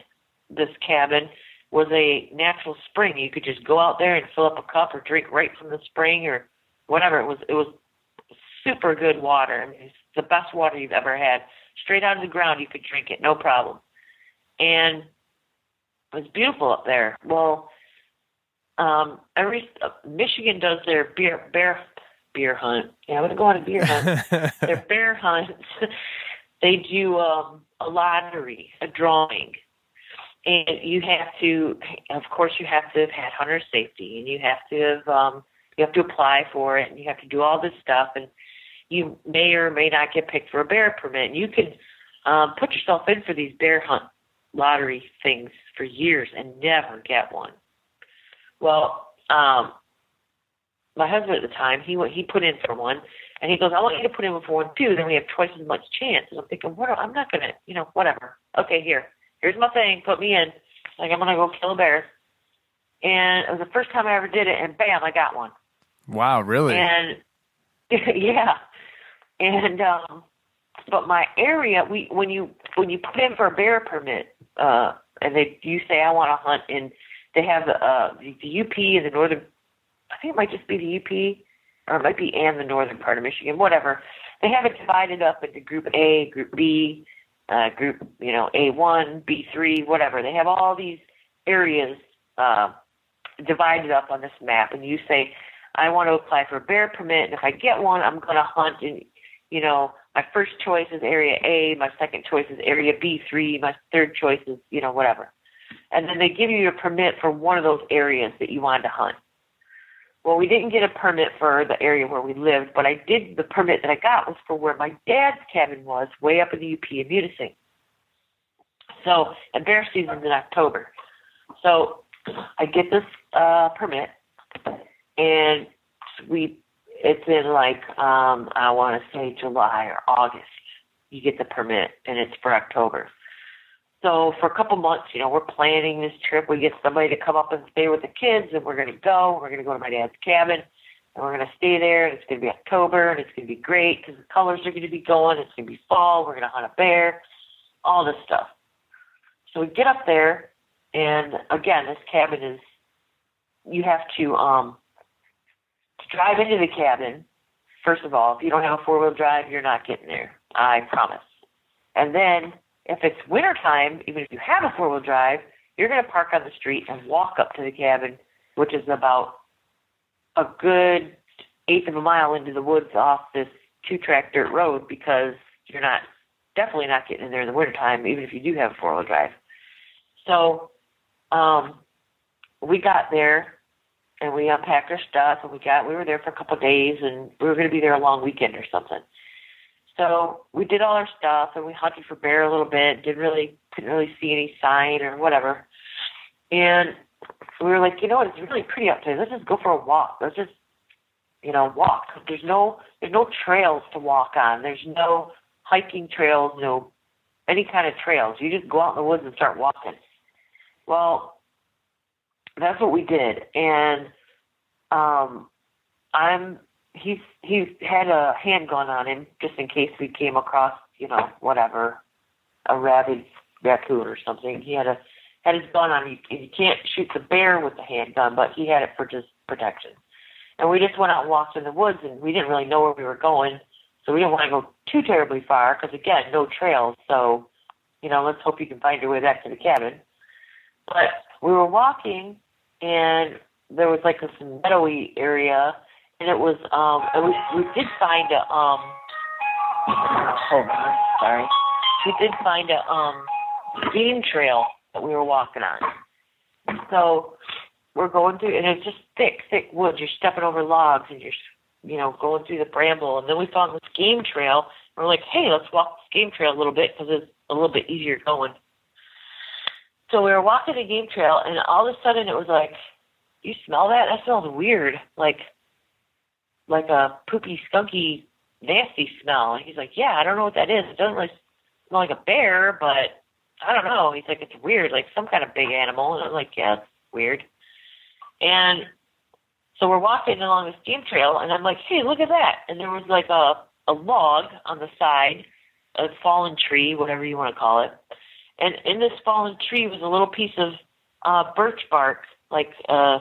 this cabin was a natural spring. You could just go out there and fill up a cup or drink right from the spring or whatever. It was it was super good water. I mean, it's the best water you've ever had. Straight out of the ground you could drink it no problem and it was beautiful up there well um, every uh, Michigan does their beer bear beer hunt. Yeah, I'm gonna go on a beer hunt. their bear hunts. they do um, a lottery, a drawing, and you have to. Of course, you have to have had hunter safety, and you have to have um, you have to apply for it, and you have to do all this stuff, and you may or may not get picked for a bear permit. And you can um, put yourself in for these bear hunt lottery things for years and never get one. Well, um, my husband at the time, he he put in for one, and he goes, "I want you to put in for one too. Then we have twice as much chance." And I'm thinking, "What? I'm not gonna, you know, whatever. Okay, here, here's my thing. Put me in. Like I'm gonna go kill a bear." And it was the first time I ever did it, and bam, I got one. Wow, really? And yeah, and um, but my area, we when you when you put in for a bear permit, uh, and they you say I want to hunt in they have uh, the, UP and the northern. I think it might just be the UP, or it might be and the northern part of Michigan. Whatever. They have it divided up into Group A, Group B, uh, Group you know A one, B three, whatever. They have all these areas uh, divided up on this map, and you say, I want to apply for a bear permit, and if I get one, I'm going to hunt in, you know, my first choice is area A, my second choice is area B3, my third choice is, you know, whatever and then they give you a permit for one of those areas that you wanted to hunt. Well, we didn't get a permit for the area where we lived, but I did. The permit that I got was for where my dad's cabin was, way up in the UP in Munising. So, and bear season's in October. So, I get this uh, permit, and we. It's in like um I want to say July or August. You get the permit, and it's for October. So for a couple months, you know, we're planning this trip. We get somebody to come up and stay with the kids, and we're going to go. We're going to go to my dad's cabin, and we're going to stay there. And it's going to be October, and it's going to be great because the colors are going to be going. It's going to be fall. We're going to hunt a bear, all this stuff. So we get up there, and again, this cabin is you have to um drive into the cabin. First of all, if you don't have a four wheel drive, you're not getting there. I promise. And then if it's winter time, even if you have a four wheel drive, you're going to park on the street and walk up to the cabin, which is about a good eighth of a mile into the woods off this two track dirt road because you're not definitely not getting in there in the winter time, even if you do have a four wheel drive. So um we got there and we unpacked our stuff and we got we were there for a couple of days and we were gonna be there a long weekend or something. So we did all our stuff and we hunted for bear a little bit, didn't really couldn't really see any sign or whatever. And we were like, you know what, it's really pretty up there. Let's just go for a walk. Let's just you know, walk. There's no there's no trails to walk on. There's no hiking trails, no any kind of trails. You just go out in the woods and start walking. Well, that's what we did. And um I'm he's he had a handgun on him just in case we came across, you know, whatever, a rabid raccoon or something. He had a had his gun on. You, you can't shoot the bear with the handgun, but he had it for just protection. And we just went out and walked in the woods, and we didn't really know where we were going, so we didn't want to go too terribly far because again, no trails. So, you know, let's hope you can find your way back to the cabin. But we were walking, and there was like this meadowy area and it was um and we we did find a um on, sorry. We did find a um game trail that we were walking on. So we're going through and it's just thick, thick woods. You're stepping over logs and you're you know, going through the bramble and then we found this game trail. We're like, hey, let's walk this game trail a little bit because it's a little bit easier going. So we were walking the game trail, and all of a sudden it was like, "You smell that? That smells weird." Like like a poopy, skunky, nasty smell. And he's like, yeah, I don't know what that is. It doesn't really smell like a bear, but I don't know. He's like, it's weird, like some kind of big animal. And I'm like, yeah, it's weird. And so we're walking along this game trail, and I'm like, hey, look at that. And there was like a, a log on the side, a fallen tree, whatever you want to call it. And in this fallen tree was a little piece of uh, birch bark, like, uh,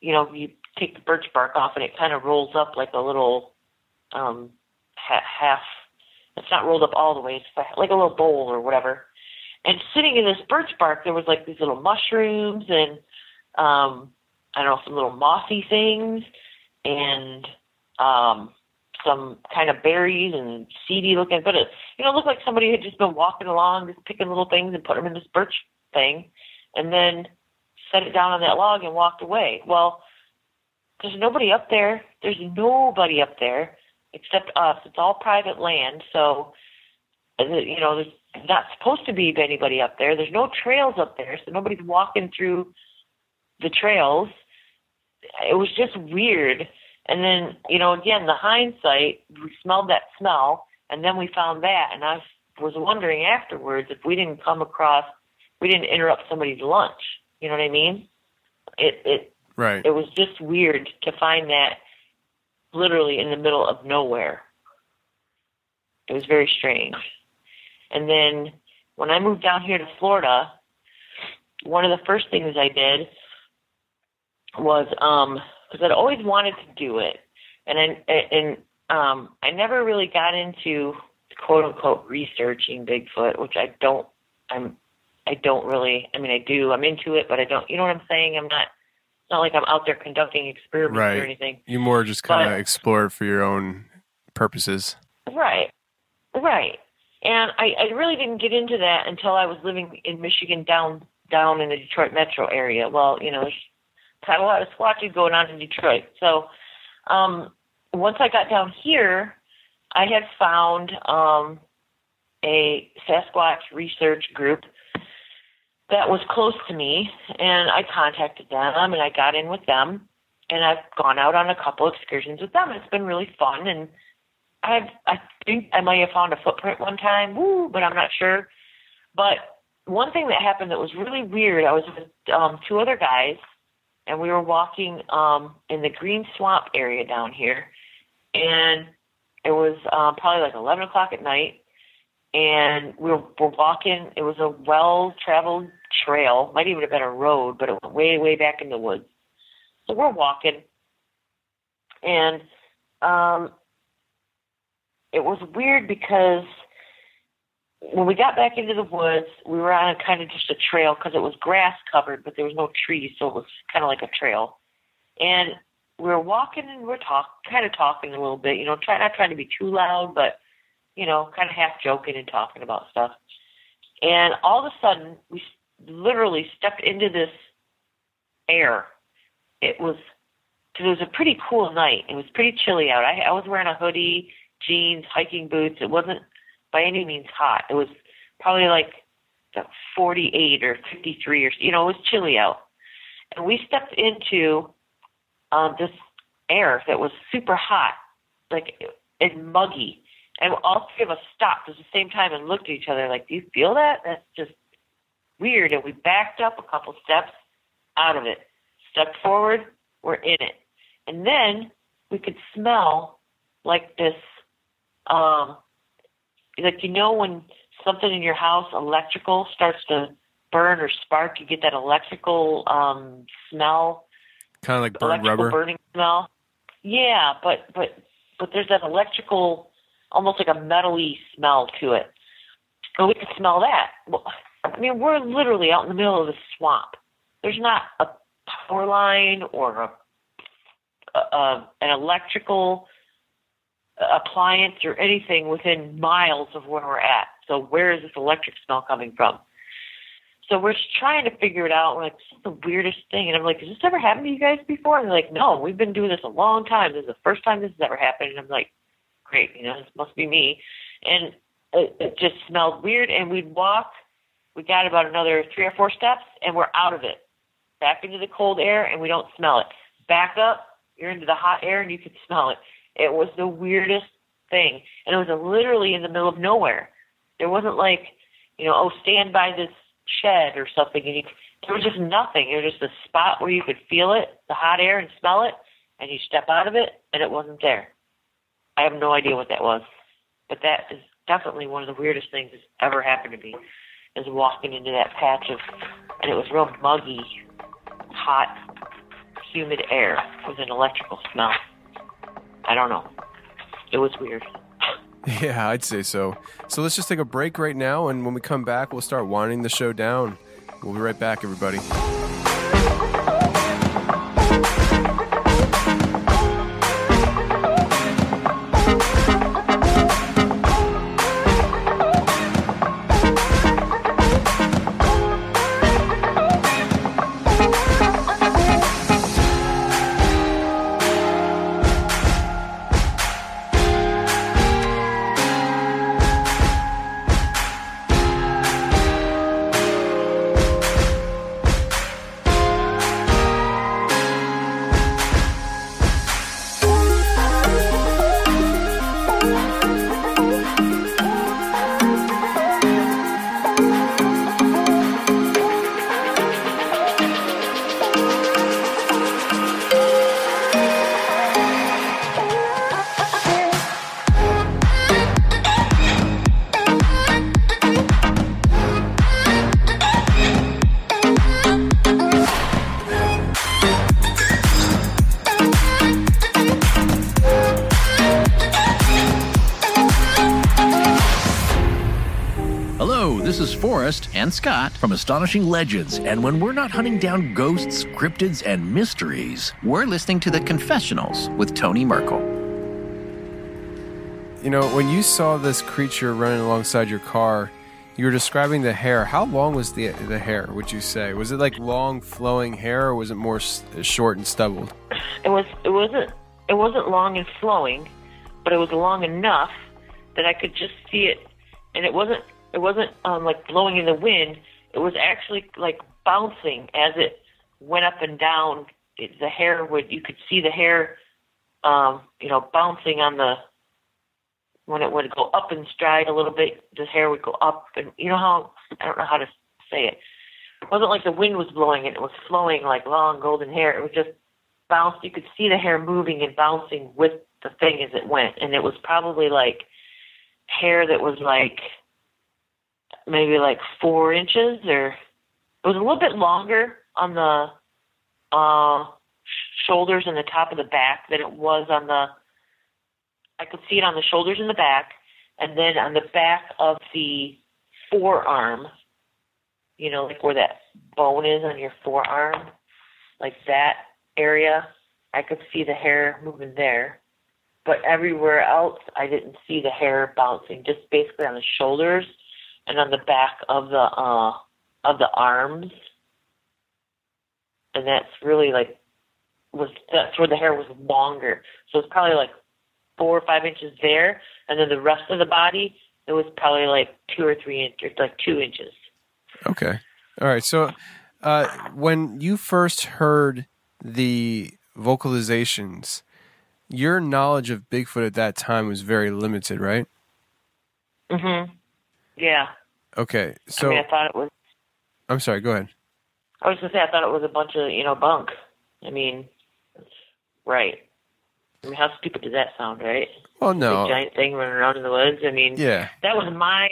you know, you take the birch bark off and it kind of rolls up like a little um ha- half it's not rolled up all the way it's like a little bowl or whatever. And sitting in this birch bark there was like these little mushrooms and um i don't know some little mossy things and um some kind of berries and seedy looking but it you know it looked like somebody had just been walking along just picking little things and put them in this birch thing and then set it down on that log and walked away well there's nobody up there. There's nobody up there except us. It's all private land, so you know there's not supposed to be anybody up there. There's no trails up there, so nobody's walking through the trails. It was just weird. And then, you know, again, the hindsight, we smelled that smell, and then we found that, and I was wondering afterwards if we didn't come across, we didn't interrupt somebody's lunch. You know what I mean? It it Right. it was just weird to find that literally in the middle of nowhere. It was very strange. And then when I moved down here to Florida, one of the first things I did was um because I'd always wanted to do it, and I and um I never really got into quote unquote researching Bigfoot, which I don't. I'm I don't really. I mean, I do. I'm into it, but I don't. You know what I'm saying? I'm not. It's not like I'm out there conducting experiments Right. or anything. You more just kind of explore it for your own purposes. Right. Right. And I, I really didn't get into that until I was living in Michigan down down in the Detroit metro area. Well, you know, of a lot of squatching going on in Detroit. So um, once I got down here, I had found um, a Sasquatch research group that was close to me, and I contacted them and I got in with them, and I've gone out on a couple excursions with them. It's been really fun, and I've I think I might have found a footprint one time, woo, but I'm not sure. But one thing that happened that was really weird, I was with um, two other guys, and we were walking um, in the Green Swamp area down here, and it was um, probably like 11 o'clock at night, and we were, were walking. It was a well-traveled trail, might even have been a road, but it went way, way back in the woods. So we're walking, and um, it was weird because when we got back into the woods, we were on a kind of just a trail because it was grass covered, but there was no trees, so it was kind of like a trail. And we were walking and we are talk, kind of talking a little bit, you know, try not trying to be too loud, but you know, kind of half joking and talking about stuff. And all of a sudden, we literally stepped into this air. It was it was a pretty cool night. It was pretty chilly out. I, I was wearing a hoodie, jeans, hiking boots. It wasn't by any means hot. It was probably like 48 or 53 or you know, it was chilly out. And we stepped into um, this air that was super hot, like and muggy. And all three of us stopped at the same time and looked at each other like, "Do you feel that? That's just weird." And we backed up a couple steps out of it, stepped forward, we're in it, and then we could smell like this um, like you know when something in your house electrical starts to burn or spark, you get that electrical um smell. Kind of like burnt rubber. burning smell. Yeah, but but but there's that electrical, almost like a metally smell to it. And we can smell that. Well, I mean, we're literally out in the middle of the swamp. There's not a power line or a, a, a an electrical appliance or anything within miles of where we're at. So where is this electric smell coming from? So we're trying to figure it out. We're like, this is the weirdest thing. And I'm like, has this ever happened to you guys before? And they're like, no, we've been doing this a long time. This is the first time this has ever happened. And I'm like, great, you know, this must be me. And it, it just smelled weird. And we'd walk, we got about another three or four steps, and we're out of it. Back into the cold air, and we don't smell it. Back up, you're into the hot air, and you can smell it. It was the weirdest thing. And it was literally in the middle of nowhere. There wasn't like, you know, oh, stand by this shed or something. And you, there was just nothing. There was just a spot where you could feel it, the hot air, and smell it. And you step out of it, and it wasn't there. I have no idea what that was. But that is definitely one of the weirdest things that's ever happened to me, is walking into that patch of, and it was real muggy, hot, humid air with an electrical smell. I don't know. It was weird. Yeah, I'd say so. So let's just take a break right now, and when we come back, we'll start winding the show down. We'll be right back, everybody. And Scott from Astonishing Legends. And when we're not hunting down ghosts, cryptids, and mysteries, we're listening to The Confessionals with Tony Merkel. You know, when you saw this creature running alongside your car, you were describing the hair. How long was the the hair? Would you say was it like long flowing hair, or was it more s- short and stubbled? It was it wasn't it wasn't long and flowing, but it was long enough that I could just see it, and it wasn't it wasn't um, like blowing in the wind. It was actually like bouncing as it went up and down. It, the hair would you could see the hair, um, you know, bouncing on the when it would go up in stride a little bit. The hair would go up, and you know how I don't know how to say it. It wasn't like the wind was blowing it; it was flowing like long golden hair. It was just bounced. You could see the hair moving and bouncing with the thing as it went, and it was probably like hair that was like maybe like four inches, or it was a little bit longer on the uh, shoulders and the top of the back than it was on the. I could see it on the shoulders and the back, and then on the back of the forearm. You know, like where that bone is on your forearm, like that area. I could see the hair moving there, but everywhere else I didn't see the hair bouncing. Just basically on the shoulders and on the back of the uh of the arms, and that's really like was that's where the hair was longer. So it's probably like four or five inches there, and then the rest of the body it was probably like two or three inches, like two inches. Okay. All right. So, uh, when you first heard the vocalizations, your knowledge of Bigfoot at that time was very limited, right? Mhm. Yeah. Okay. So, I mean, I thought it was. I'm sorry. Go ahead. I was gonna say I thought it was a bunch of you know bunk. I mean, right. I mean, how stupid does that sound, right? Well, no. Big giant thing running around in the woods. I mean, Yeah. that was my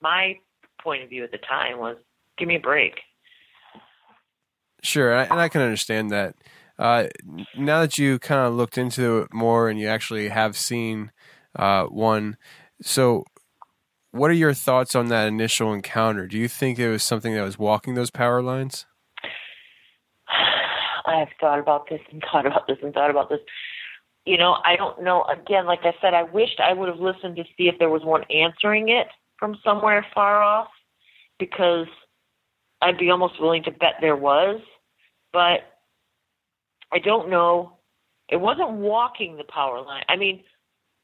my point of view at the time was give me a break. Sure, and I, and I can understand that. Uh, now that you kind of looked into it more and you actually have seen uh, one, so what are your thoughts on that initial encounter? Do you think it was something that was walking those power lines? I have thought about this and thought about this and thought about this. You know, I don't know. Again, like I said, I wished I would have listened to see if there was one answering it from somewhere far off because I'd be almost willing to bet there was. But I don't know. It wasn't walking the power line. I mean,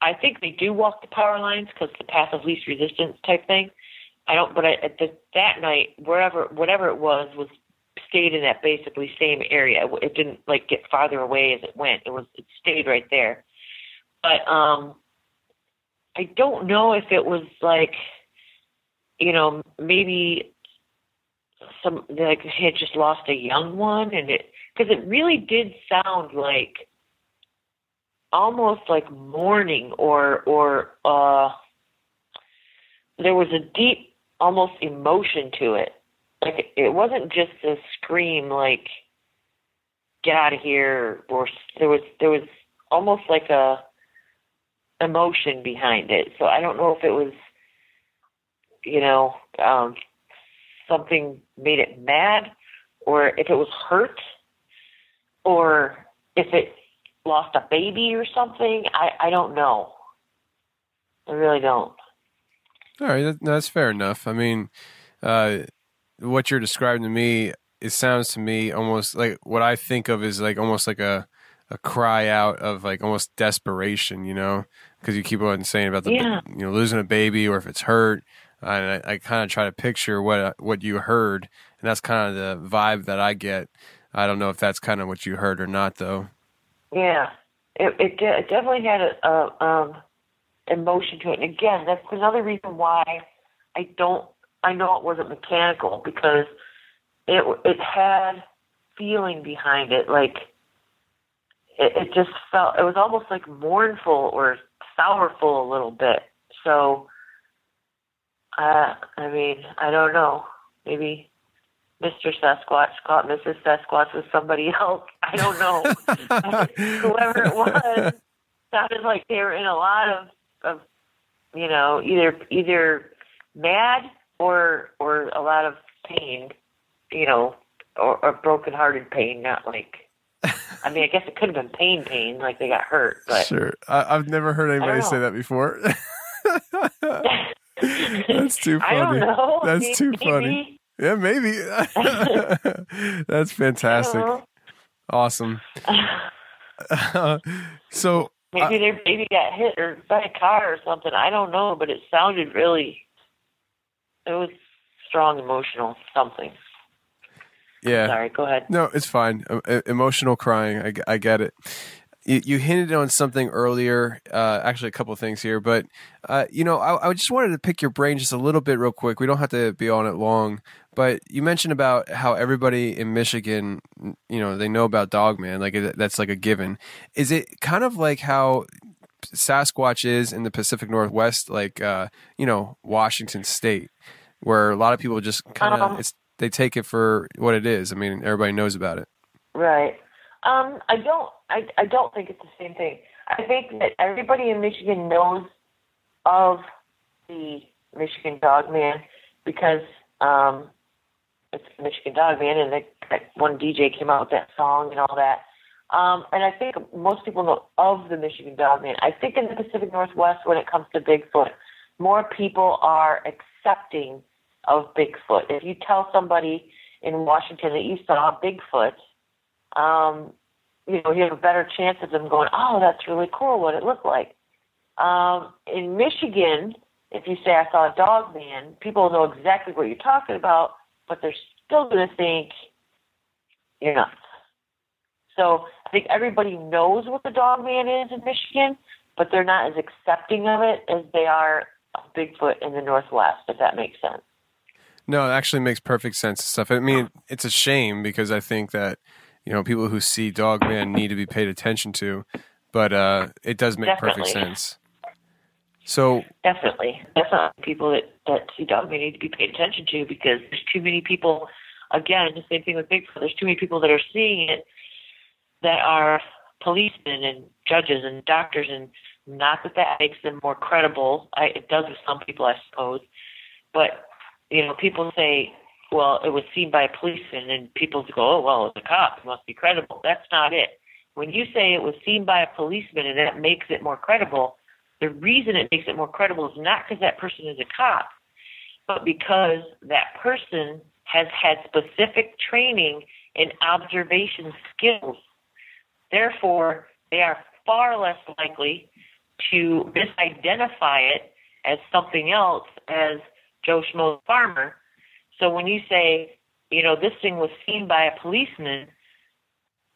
I think they do walk the power lines because the path of least resistance type thing. I don't, but I, at the, that night, wherever, whatever it was, was stayed in that basically same area. It- didn't like get farther away as it went. It was, it stayed right there. But um, I don't know if it was like, you know, maybe some like had just lost a young one, and it because it really did sound like almost like mourning or or uh there was a deep almost emotion to it. Like it wasn't just a scream like get out of here or there was there was almost like a emotion behind it. So i don't know if it was you know um something made it mad or if it was hurt or if it lost a baby or something i i don't know i really don't All right, that, that's fair enough. I mean, uh, what you're describing to me, it sounds to me almost like what I think of is like almost like a a cry out of like almost desperation, you know, because you keep on saying about the Yeah. you know losing a baby or if it's hurt, and I, I kind of try to picture what what you heard, and that's kind of the vibe that I get. I don't know if that's kind of what you heard or not, though. Yeah, it it, de- it definitely had a, a um emotion to it. And again, that's another reason why I don't. I know it wasn't mechanical because it it had feeling behind it. Like it, it just felt. It was almost like mournful or sorrowful a little bit. So, uh, I mean, I don't know. Maybe Mr. Sasquatch caught Mrs. Sasquatch with somebody else. I don't know. Whoever it was sounded like they were in a lot of, of you know, either either mad or or a lot of pain, you know, or, or broken hearted pain, not like I mean, I guess it could have been pain pain, like they got hurt, but Sure, I, I've never heard anybody say that before. That's too funny. I funny. don't know. That's too Maybe. funny. Yeah, maybe. That's fantastic. Uh-huh. Awesome. so Maybe their baby got hit or by a car or something. I don't know, but it sounded really. It was strong, emotional, something. Yeah. Sorry, go ahead. No, it's fine. Emotional crying. I, I get it. You, you hinted on something earlier, uh, actually, a couple of things here, but, uh, you know, I, I just wanted to pick your brain just a little bit real quick. We don't have to be on it long, but you mentioned about how everybody in Michigan, you know, they know about Dogman. Like, that's like a given. Is it kind of like how Sasquatch is in the Pacific Northwest, like, uh, you know, Washington State, where a lot of people just kind of, Um, they take it for what it is. I mean, everybody knows about it. Right. Um, I don't. I I don't think it's the same thing. I think that everybody in Michigan knows of the Michigan Dog Man because um, it's the Michigan Dog Man, and that one DJ came out with that song and all that. Um, and I think most people know of the Michigan Dog Man. I think in the Pacific Northwest, when it comes to Bigfoot, more people are accepting of Bigfoot. If you tell somebody in Washington that you saw Bigfoot, um, you know, you have a better chance of them going, "Oh, that's really cool. What it looked like." Um, in Michigan, if you say I saw a dog man, people know exactly what you're talking about, but they're still going to think you're nuts. So I think everybody knows what the dog man is in Michigan, but they're not as accepting of it as they are of Bigfoot in the Northwest, if that makes sense. No, it actually makes perfect sense and stuff. I mean, it's a shame because I think that you know people who see dog man need to be paid attention to, but uh, it does make perfect sense. So Definitely. Definitely people that, that see dog man need to be paid attention to because there's too many people again, the same thing with Bigfoot, there's too many people that are seeing it that are policemen and judges and doctors and not that that makes them more credible. I, it does with some people I suppose. But, you know, people say, well, it was seen by a policeman and people go, Oh well it's a cop, it must be credible. That's not it. When you say it was seen by a policeman and that makes it more credible, the reason it makes it more credible is not because that person is a cop, but because that person has had specific training in observation skills. Therefore, they are far less likely to misidentify it as something else as Joe Schmo farmer. So when you say, you know, this thing was seen by a policeman,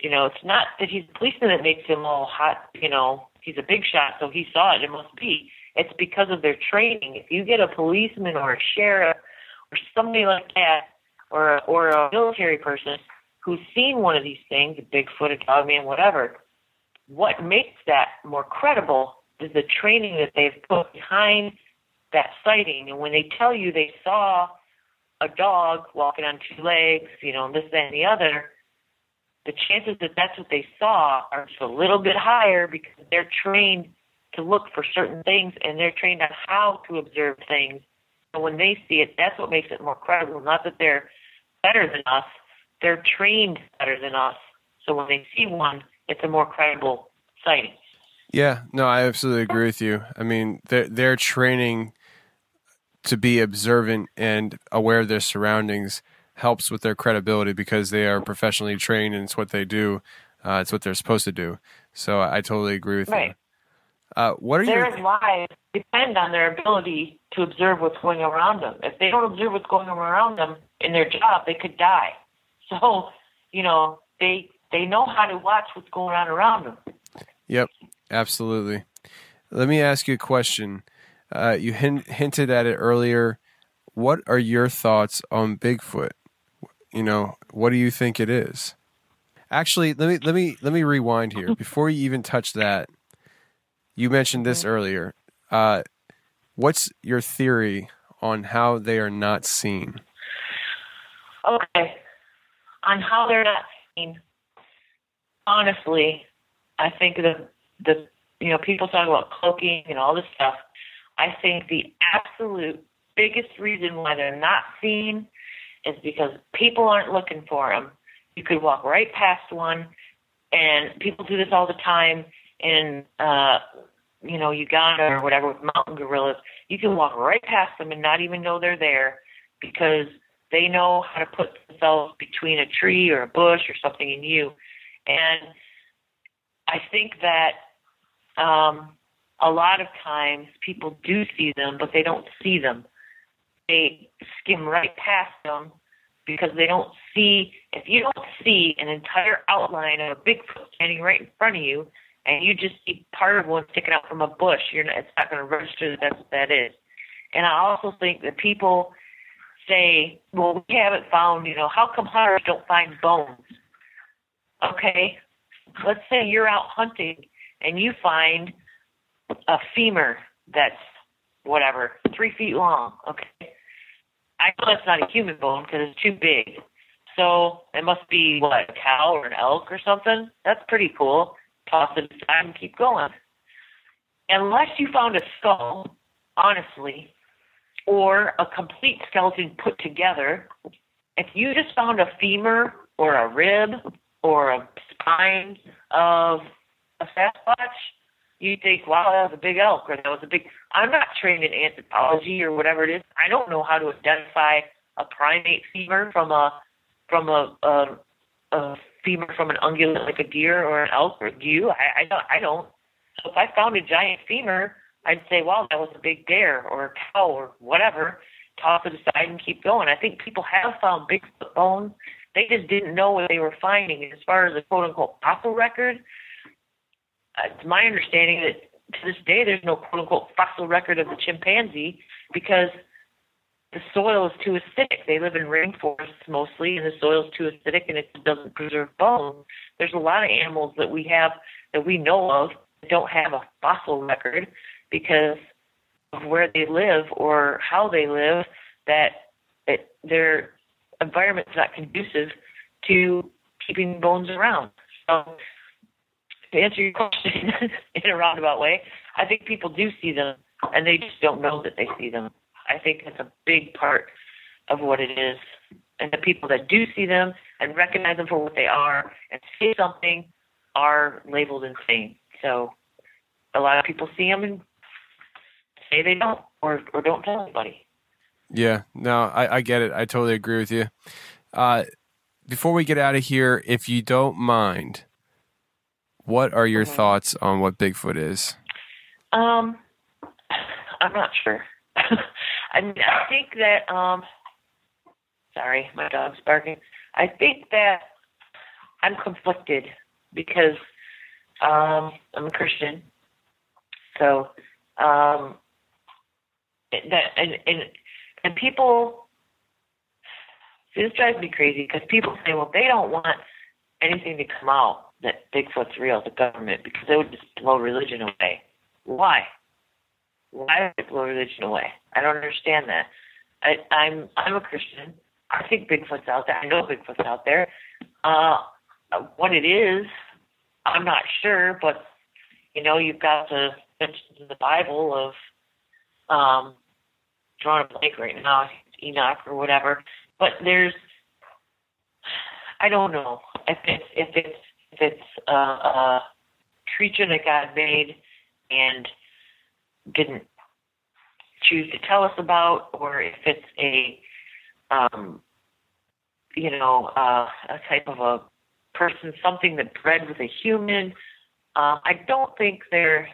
you know, it's not that he's a policeman that makes him all hot, you know, he's a big shot, so he saw it, it must be. It's because of their training. If you get a policeman or a sheriff or somebody like that, or a, or a military person who's seen one of these things, a Bigfoot, a dogman, whatever, what makes that more credible is the training that they've put behind that sighting. And when they tell you they saw a dog walking on two legs, you know, this, that, and the other, the chances that that's what they saw are just a little bit higher because they're trained to look for certain things and they're trained on how to observe things. And when they see it, that's what makes it more credible. Not that they're better than us, they're trained better than us. So when they see one, it's a more credible sighting. yeah, no, I absolutely agree with you. I mean, they're, they're training to be observant and aware of their surroundings helps with their credibility because they are professionally trained and it's what they do. Uh, it's what they're supposed to do. So I totally agree with Right. you. Uh, what are Their your lives depend on their ability to observe what's going around them. If they don't observe what's going around them in their job, they could die. So, you know, they they know how to watch what's going on around them. Yep, absolutely. Let me ask you a question. Uh, you hin- hinted at it earlier. What are your thoughts on Bigfoot? You know, what do you think it is? Actually, let me let me let me rewind here. Before you even touch that, you mentioned this earlier. Uh, what's your theory on how they are not seen? Okay. On how they're not seen, honestly, I think the the you know people talk about cloaking and all this stuff. I think the absolute biggest reason why they're not seen is because people aren't looking for them. You could walk right past one, and people do this all the time in uh, you know, Uganda or whatever with mountain gorillas, you can walk right past them and not even know they're there because they know how to put themselves between a tree or a bush or something and you. And I think that um, a lot of times people do see them, but they don't see them. They skim right past them because they don't see. If you don't see an entire outline of a Bigfoot standing right in front of you, and you just see part of one sticking out from a bush, you're not, it's not going to register that that's what that is. And I also think that people say, well, we haven't found, you know, how come hunters don't find bones? Okay, let's say you're out hunting and you find a femur that's whatever, three feet long. Okay, I know that's not a human bone because it's too big. So it must be what a cow or an elk or something. That's pretty cool. Toss it aside and keep going. Unless you found a skull, honestly, or a complete skeleton put together, if you just found a femur or a rib or a spine of a Sasquatch, you think, wow, that was a big elk or that was a big. I'm not trained in anthropology or whatever it is. I don't know how to identify a primate femur from a from a, a, a femur from an ungulate like a deer or an elk or do you? I, I don't. I don't. So if I found a giant femur, I'd say, wow, that was a big bear or a cow or whatever. Toss it aside and keep going. I think people have found Bigfoot bones. They just didn't know what they were finding. As far as the quote unquote fossil record, it's my understanding that to this day there's no quote unquote fossil record of the chimpanzee because the soil is too acidic. They live in rainforests mostly, and the soil is too acidic and it doesn't preserve bones. There's a lot of animals that we have that we know of that don't have a fossil record because of where they live or how they live, that it, their environment's not conducive to keeping bones around. So, to answer your question in a roundabout way, I think people do see them and they just don't know that they see them. I think that's a big part of what it is. And the people that do see them and recognize them for what they are and say something are labeled insane. So a lot of people see them and say they don't or, or don't tell anybody. Yeah, no, I, I get it. I totally agree with you. Uh, before we get out of here, if you don't mind, what are your Mhm. thoughts on what Bigfoot is? Um, I'm not sure. I mean, I think that um, sorry, my dog's barking. I think that I'm conflicted because um, I'm a Christian, so um, that and and and people see this drives me crazy because people say, well, they don't want anything to come out that Bigfoot's real, the government, because it would just blow religion away. Why? Why would blow religion away? I don't understand that. I, I'm I'm a Christian. I think Bigfoot's out there. I know Bigfoot's out there. Uh, what it is, I'm not sure, but you know, you've got the mentions in the Bible of um, drawing a blank right now, Enoch or whatever. But there's, I don't know if it's if it's if it's a, a creature that God made and didn't choose to tell us about, or if it's a, um, you know, uh, a type of a person, something that bred with a human. Uh, I don't think they're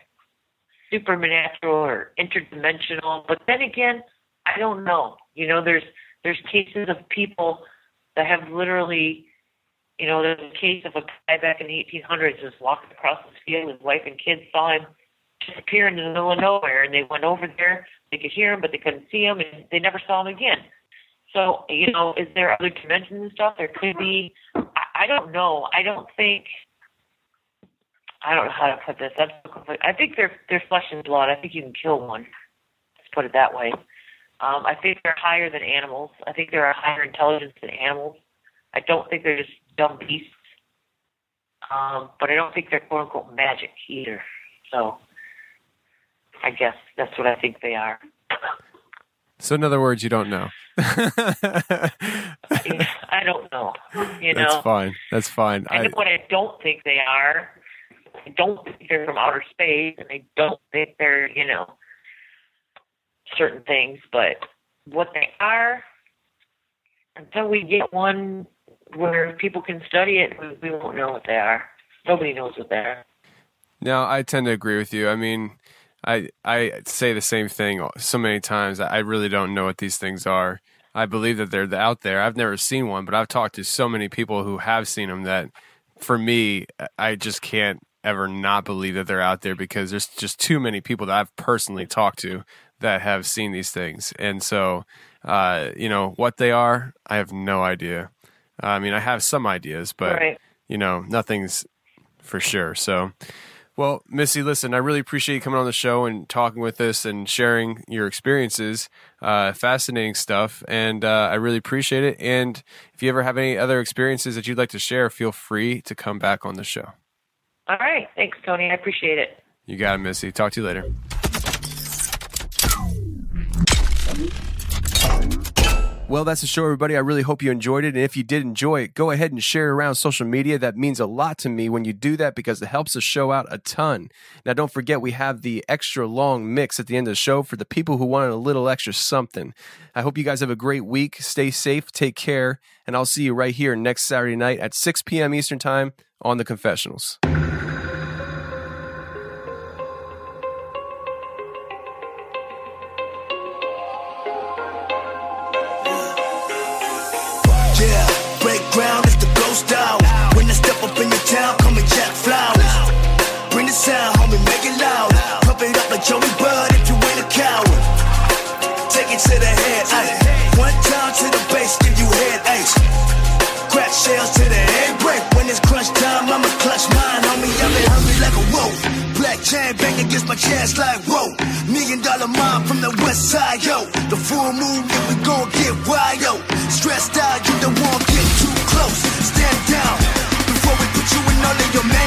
supernatural or interdimensional, but then again, I don't know. You know, there's there's cases of people that have literally, you know, there's a case of a guy back in the 1800s just walking across the field. His wife and kids saw him disappear into the middle of nowhere, and they went over there. They could hear him, but they couldn't see him, and they never saw him again. So, you know, is there other dimensions and stuff? There could be. I, I don't know. I don't think. I don't know how to put this. That's I think they're they're flesh and blood. I think you can kill one. Let's put it that way. Um, I think they're higher than animals. I think they're a higher intelligence than animals. I don't think they're just dumb beasts. Um, but I don't think they're quote unquote magic either. So I guess that's what I think they are. So, in other words, you don't know. I don't know. You know, That's fine. That's fine. I know what I don't think they are I don't think they're from outer space, and I don't think they're, you know, certain things. But what they are, until we get one where people can study it, we, won't know what they are. Nobody knows what they are. No, I tend to agree with you. I mean, I I say the same thing so many times. I really don't know what these things are. I believe that they're out there. I've never seen one, but I've talked to so many people who have seen them that for me, I just can't ever not believe that they're out there because there's just too many people that I've personally talked to that have seen these things. And so, uh, you know, what they are, I have no idea. I mean, I have some ideas, but, right. you know, nothing's for sure. So, well, Missy, listen, I really appreciate you coming on the show and talking with us and sharing your experiences. Uh, fascinating stuff, and uh, I really appreciate it. And if you ever have any other experiences that you'd like to share, feel free to come back on the show. All right. Thanks, Tony. I appreciate it. You got it, Missy. Talk to you later. Well, that's the show, everybody. I really hope you enjoyed it. And if you did enjoy it, go ahead and share it around social media. That means a lot to me when you do that because it helps the show out a ton. Now, don't forget, we have the extra long mix at the end of the show for the people who wanted a little extra something. I hope you guys have a great week. Stay safe, take care, and I'll see you right here next Saturday night at 6 p.m. Eastern Time on The Confessionals. The ghost. When I step up in your town, call me Jack Flowers. Bring the sound, homie, make it loud. Pump it up like Joey Bud if you ain't a coward. Take it to the head, ayy. One time to the base, give you head ache. Crack shells to the head break. When it's crunch time, I'ma clutch mine, homie. I've been hungry like a wolf. Black chain bang against my chest like whoa. Million dollar mom from the west side, yo. The full moon, yeah, we gon' get wild, yo. Stressed out, you too close. Stand down. Before we put you in all of your men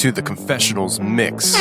to the Confessionals Mix.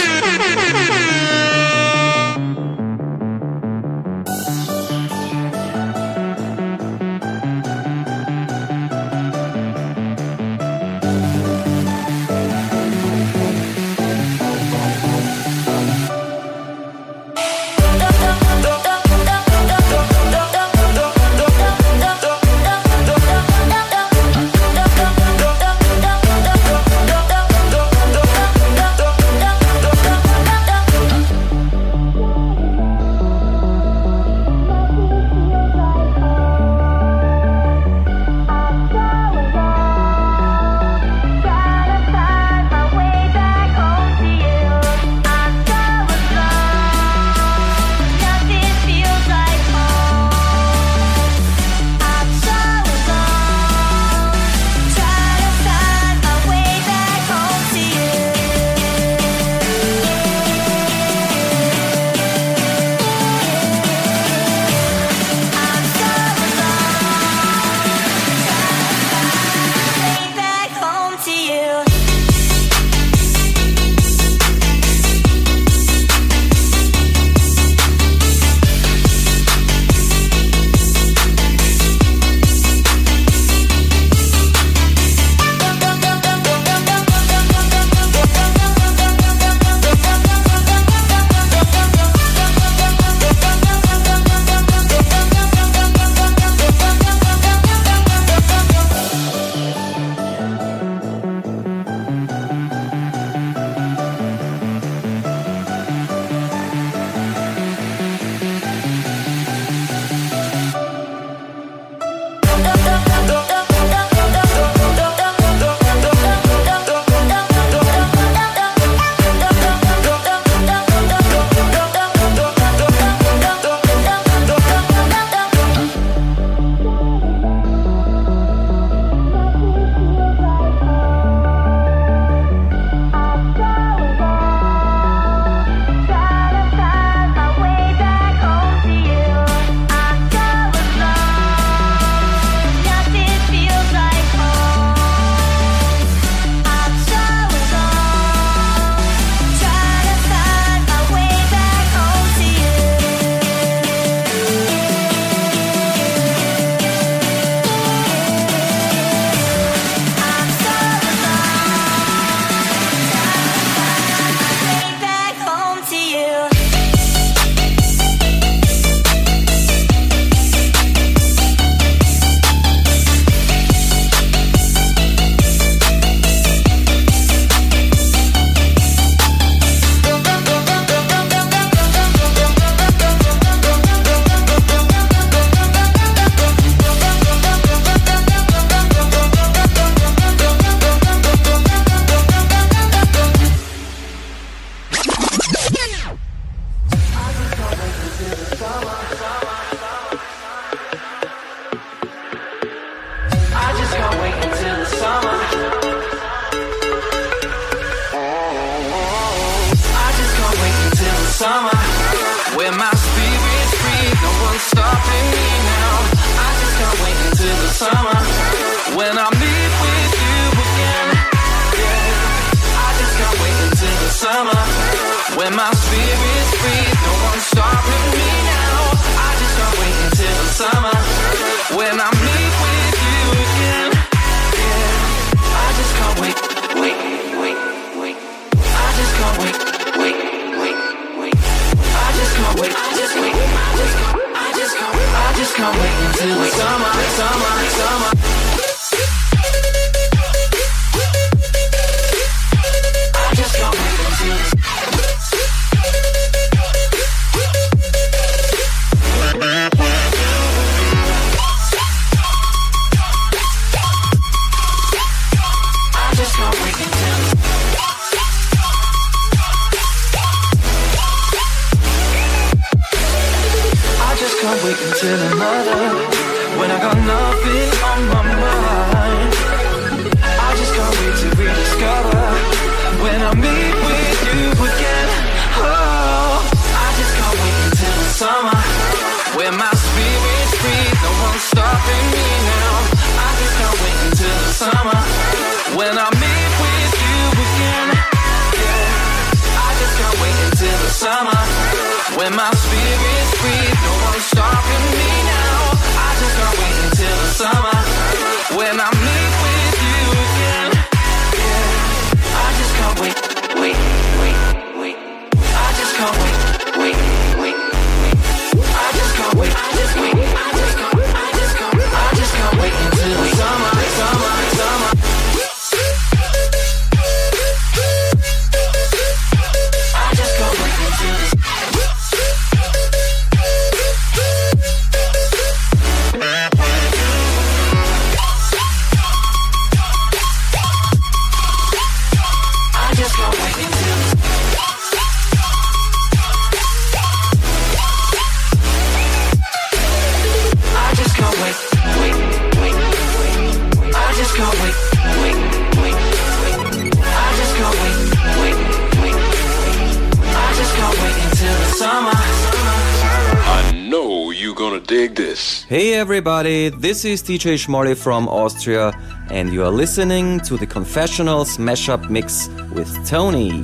everybody, this is DJ Schmolle from Austria, and you are listening to the Confessionals mashup mix with Tony.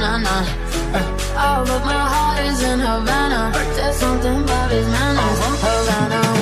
banana. Uh. All of my heart is in Havana. There's something about his manners. Uh-huh. Havana.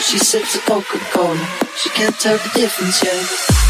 She sips a Coca-Cola, she can't tell the difference yet.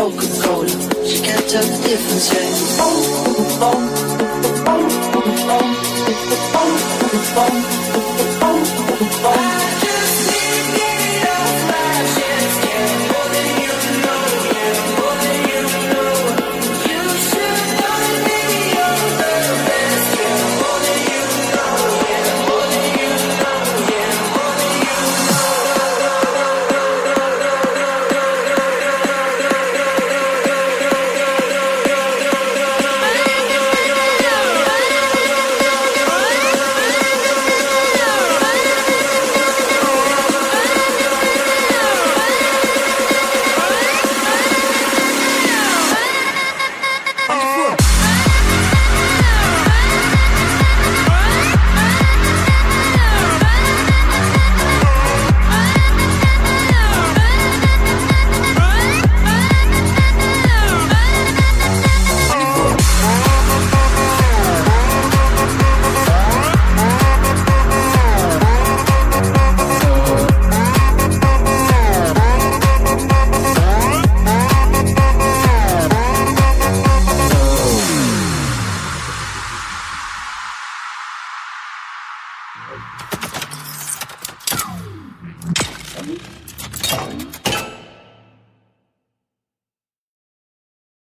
Coca-Cola. She can't tell the difference, yeah. Oh, oh, oh.